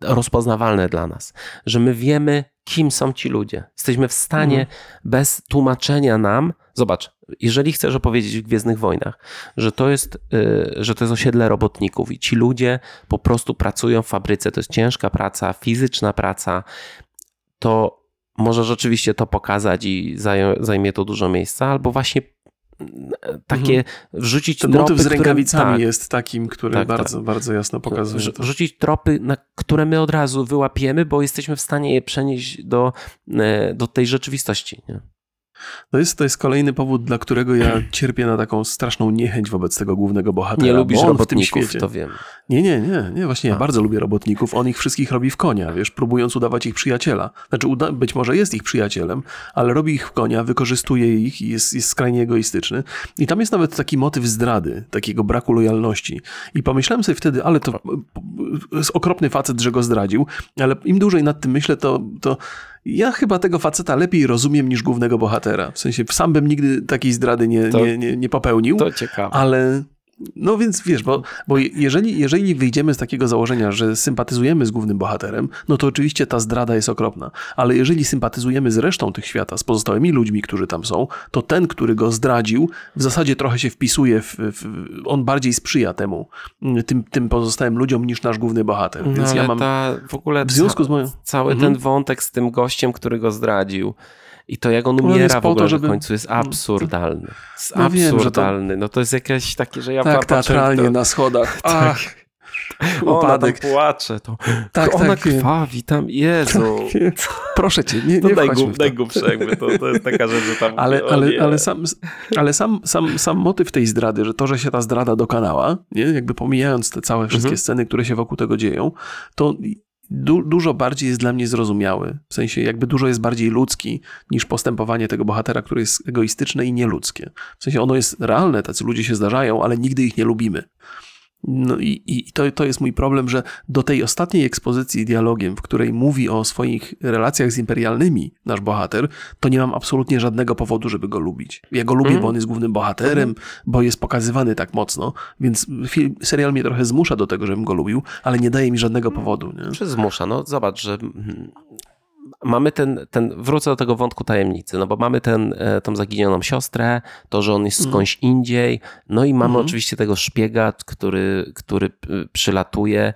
rozpoznawalne dla nas, że my wiemy, kim są ci ludzie. Jesteśmy w stanie Mhm. bez tłumaczenia nam, zobacz, jeżeli chcesz opowiedzieć w Gwiezdnych Wojnach, że to jest, y, że to jest osiedle robotników i ci ludzie po prostu pracują w fabryce, to jest ciężka praca, fizyczna praca, to może rzeczywiście to pokazać i zajmie to dużo miejsca, albo właśnie takie wrzucić Ten tropy, motyw z które- rękawicami tak, jest takim, który Tak, bardzo, bardzo jasno pokazuje. To. Wrzucić tropy, na które my od razu wyłapiemy, bo jesteśmy w stanie je przenieść do, e, do tej rzeczywistości. Nie? To jest, to jest kolejny powód, dla którego ja cierpię na taką straszną niechęć wobec tego głównego bohatera. Nie lubisz bo robotników, to wiem. Nie, nie, nie, nie, właśnie ja A. bardzo lubię robotników. On ich wszystkich robi w konia, wiesz, próbując udawać ich przyjaciela. Znaczy, uda- być może jest ich przyjacielem, ale robi ich w konia, wykorzystuje ich i jest, jest skrajnie egoistyczny. I tam jest nawet taki motyw zdrady, takiego braku lojalności. I pomyślałem sobie wtedy, ale to jest okropny facet, że go zdradził, ale im dłużej nad tym myślę, to, to ja chyba tego faceta lepiej rozumiem niż głównego bohatera. W sensie, sam bym nigdy takiej zdrady nie, To- nie, nie, nie popełnił. To ciekawe. Ale no więc wiesz, bo, bo jeżeli, jeżeli wyjdziemy z takiego założenia, że sympatyzujemy z głównym bohaterem, no to oczywiście ta zdrada jest okropna. Ale jeżeli sympatyzujemy z resztą tych świata, z pozostałymi ludźmi, którzy tam są, to ten, który go zdradził, w zasadzie trochę się wpisuje, w, w, on bardziej sprzyja temu, mm, tym, tym pozostałym ludziom niż nasz główny bohater. No, Więc ale ja mam. ta, w ogóle W związku z moją. cały Mhm. ten wątek z tym gościem, który go zdradził i to jak on umiera w po to, ogóle żeby- na końcu jest absurdalny. Jest No wiem, że to- absurdalny. No to jest jakieś takie, że ja Tak, teatralnie to, na schodach. Ach, ona upadek. tam płacze. To, Tak, ona tak, wiem. krwawi tam, Jezu. Proszę cię, nie, nie to. go przejmę, to, to jest taka rzecz, że tam... Ale, ale, nie. ale, sam, ale sam, sam, sam motyw tej zdrady, że to, że się ta zdrada dokonała, nie? jakby pomijając te całe wszystkie Mhm. sceny, które się wokół tego dzieją, to du, dużo bardziej jest dla mnie zrozumiały. W sensie jakby dużo jest bardziej ludzki niż postępowanie tego bohatera, które jest egoistyczne i nieludzkie. W sensie ono jest realne, tacy ludzie się zdarzają, ale nigdy ich nie lubimy. No i, i to, to jest mój problem, że do tej ostatniej ekspozycji dialogiem, w której mówi o swoich relacjach z imperialnymi nasz bohater, to nie mam absolutnie żadnego powodu, żeby go lubić. Ja go lubię, Mhm. bo on jest głównym bohaterem, bo jest pokazywany tak mocno, więc film, serial mnie trochę zmusza do tego, żebym go lubił, ale nie daje mi żadnego powodu. Nie? Czy zmusza? No zobacz, że mm, mamy ten, ten, wrócę do tego wątku tajemnicy, no bo mamy ten, e, tą zaginioną siostrę, to, że on jest Mhm. skądś indziej, no i mamy Mhm. oczywiście tego szpiega, który, który y, przylatuje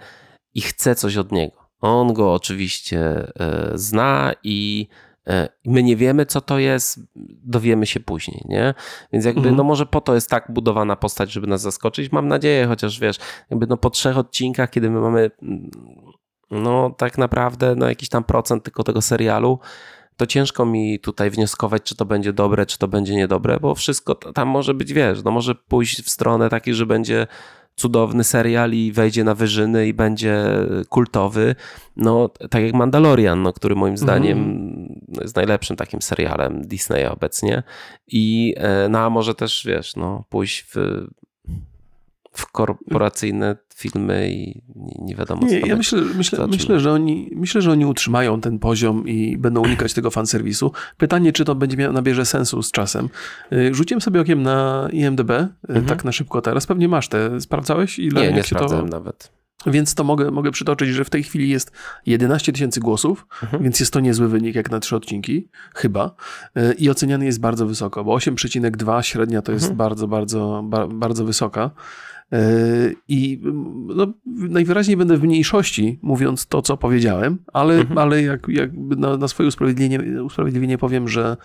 i chce coś od niego. On go oczywiście e, zna i e, my nie wiemy, co to jest, dowiemy się później, nie? Więc jakby, Mhm. no może po to jest tak budowana postać, żeby nas zaskoczyć. Mam nadzieję, chociaż wiesz, jakby no po trzech odcinkach, kiedy my mamy mm, no tak naprawdę no jakiś tam procent tylko tego serialu, to ciężko mi tutaj wnioskować, czy to będzie dobre, czy to będzie niedobre, bo wszystko tam może być, wiesz, no może pójść w stronę takiej, że będzie cudowny serial i wejdzie na wyżyny i będzie kultowy, no tak jak Mandalorian, no, który moim zdaniem no, jest najlepszym takim serialem Disneya obecnie. I e, no a może też, wiesz, no pójść w w korporacyjne filmy i nie, wiadomo co Nie, ja myślę, myślę, myślę, że oni, myślę, że oni utrzymają ten poziom i będą unikać tego fanserwisu. Pytanie, czy to będzie nabierze sensu z czasem. Y, Rzuciłem sobie okiem na IMDB, y, tak na szybko teraz. Pewnie masz te. Sprawdzałeś? Ile, Mhm. Nie, nie się to... sprawdzałem nawet. Więc to mogę, mogę przytoczyć, że w tej chwili jest 11 tysięcy głosów, Mhm. więc jest to niezły wynik jak na trzy odcinki, chyba. Y, I oceniany jest bardzo wysoko, bo 8,2 średnia to jest Mhm. bardzo, bardzo, ba, bardzo wysoka. Y, I mm, no, najwyraźniej będę w mniejszości, mówiąc to, co powiedziałem, ale, Mhm. ale jak, jakby na, na swoje usprawiedliwienie, usprawiedliwienie powiem, że,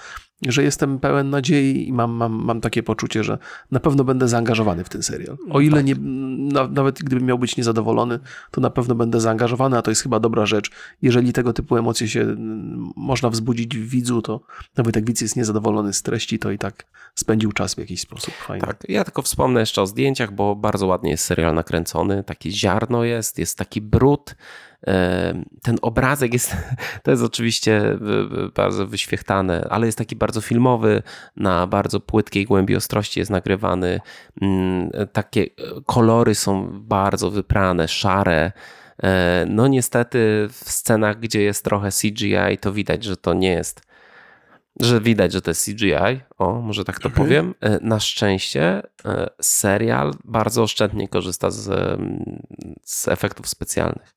że jestem pełen nadziei i mam, mam, mam takie poczucie, że na pewno będę zaangażowany w ten serial. O ile tak. nie, na, nawet gdybym miał być niezadowolony, to na pewno będę zaangażowany, a to jest chyba dobra rzecz. Jeżeli tego typu emocje się mm, można wzbudzić w widzu, to nawet jak widz jest niezadowolony z treści, to i tak spędził czas w jakiś sposób. Fajnie. Tak, ja tylko wspomnę jeszcze o zdjęciach, bo bardzo bardzo ładnie jest serial nakręcony, takie ziarno jest, jest taki brud. E, ten obrazek jest, to jest oczywiście bardzo wyświechtane, ale jest taki bardzo filmowy, na bardzo płytkiej głębi ostrości jest nagrywany. Mm, takie kolory są bardzo wyprane, szare. E, no niestety w scenach, gdzie jest trochę CGI, to widać, że to nie jest że widać, że to jest CGI, o, może tak to okay. powiem. E, na szczęście e, serial bardzo oszczędnie korzysta z, z efektów specjalnych.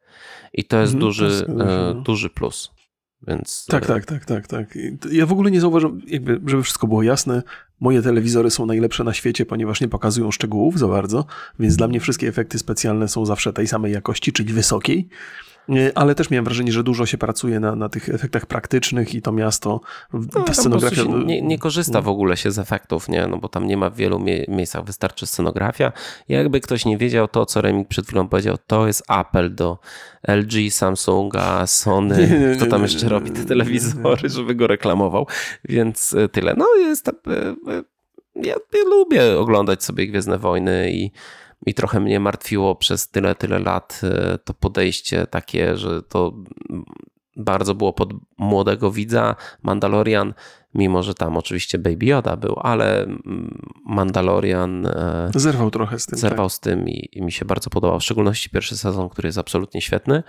I to jest mhm, duży, to duży plus. Więc... Tak, tak, tak, tak, tak. Ja w ogóle nie zauważam, jakby, żeby wszystko było jasne, moje telewizory są najlepsze na świecie, ponieważ nie pokazują szczegółów za bardzo, więc dla mnie wszystkie efekty specjalne są zawsze tej samej jakości, czyli wysokiej. Ale też miałem wrażenie, że dużo się pracuje na, na tych efektach praktycznych i to miasto, ta no, scenografia... Nie, nie, korzysta w ogóle się z efektów, nie? No bo tam nie ma w wielu mie miejscach, wystarczy scenografia. Jakby ktoś nie wiedział, to co Remik przed chwilą powiedział, to jest apel do LG, Samsunga, Sony, nie, nie, kto tam jeszcze robi te telewizory, żeby go reklamował, więc e, tyle. No jest... Ja, ja lubię oglądać sobie Gwiezdne Wojny i i trochę mnie martwiło przez tyle, tyle lat e, to podejście takie, że to bardzo było pod młodego widza. Mandalorian, mimo że tam oczywiście Baby Yoda był, ale Mandalorian e, zerwał trochę z tym. Zerwał tak. z tym i, i, mi się bardzo podobał, w szczególności pierwszy sezon, który jest absolutnie świetny.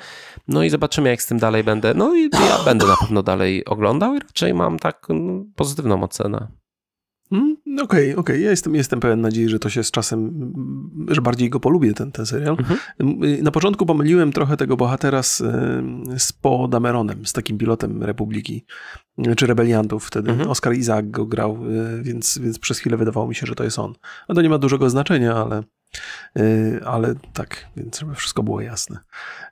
No i zobaczymy, jak z tym dalej będę. No i ja będę na pewno dalej oglądał i raczej mam tak no, pozytywną ocenę. Hmm? Okej, okay, okej. Okay. Ja jestem, jestem pełen nadziei, że to się z czasem, że bardziej go polubię, ten, ten serial. Mhm. Na początku pomyliłem trochę tego bohatera z, z Poe Dameronem, z takim pilotem Republiki, czy Rebeliantów. Wtedy mhm. Oscar Isaac go grał, y, więc, więc przez chwilę wydawało mi się, że to jest on. No to nie ma dużego znaczenia, ale Y, ale tak, więc żeby wszystko było jasne.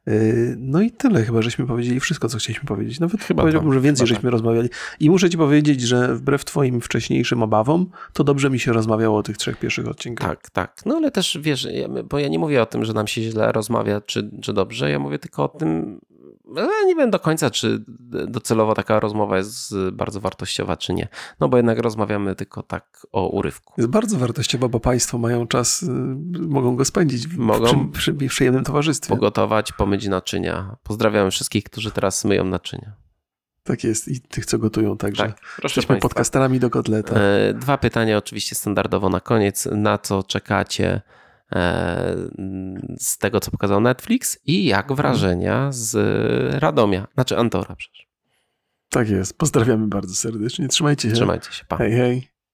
Y, no i tyle, chyba żeśmy powiedzieli wszystko, co chcieliśmy powiedzieć. Nawet chyba powiedziałbym, że więcej żeśmy tak. rozmawiali. I muszę ci powiedzieć, że wbrew twoim wcześniejszym obawom, to dobrze mi się rozmawiało o tych trzech pierwszych odcinkach. Tak, tak. No ale też wiesz, bo ja nie mówię o tym, że nam się źle rozmawia, czy, czy dobrze. Ja mówię tylko o tym, ale nie wiem do końca, czy docelowo taka rozmowa jest bardzo wartościowa, czy nie. No bo jednak rozmawiamy tylko tak o urywku. Jest bardzo wartościowa, bo państwo mają czas, y, mogą go spędzić w, mogą przy, przy przyjemnym towarzystwie. Pogotować, pomyć naczynia. Pozdrawiam wszystkich, którzy teraz myją naczynia. Tak jest i tych, co gotują także. Tak, proszę Jesteśmy podcasterami do kotleta. E, dwa pytania oczywiście standardowo na koniec. Na co czekacie z tego, co pokazał Netflix i jak wrażenia z Radomia, znaczy Antora przecież. Tak jest. Pozdrawiamy bardzo serdecznie. Trzymajcie się. Trzymajcie się. Pa. Hej, hej.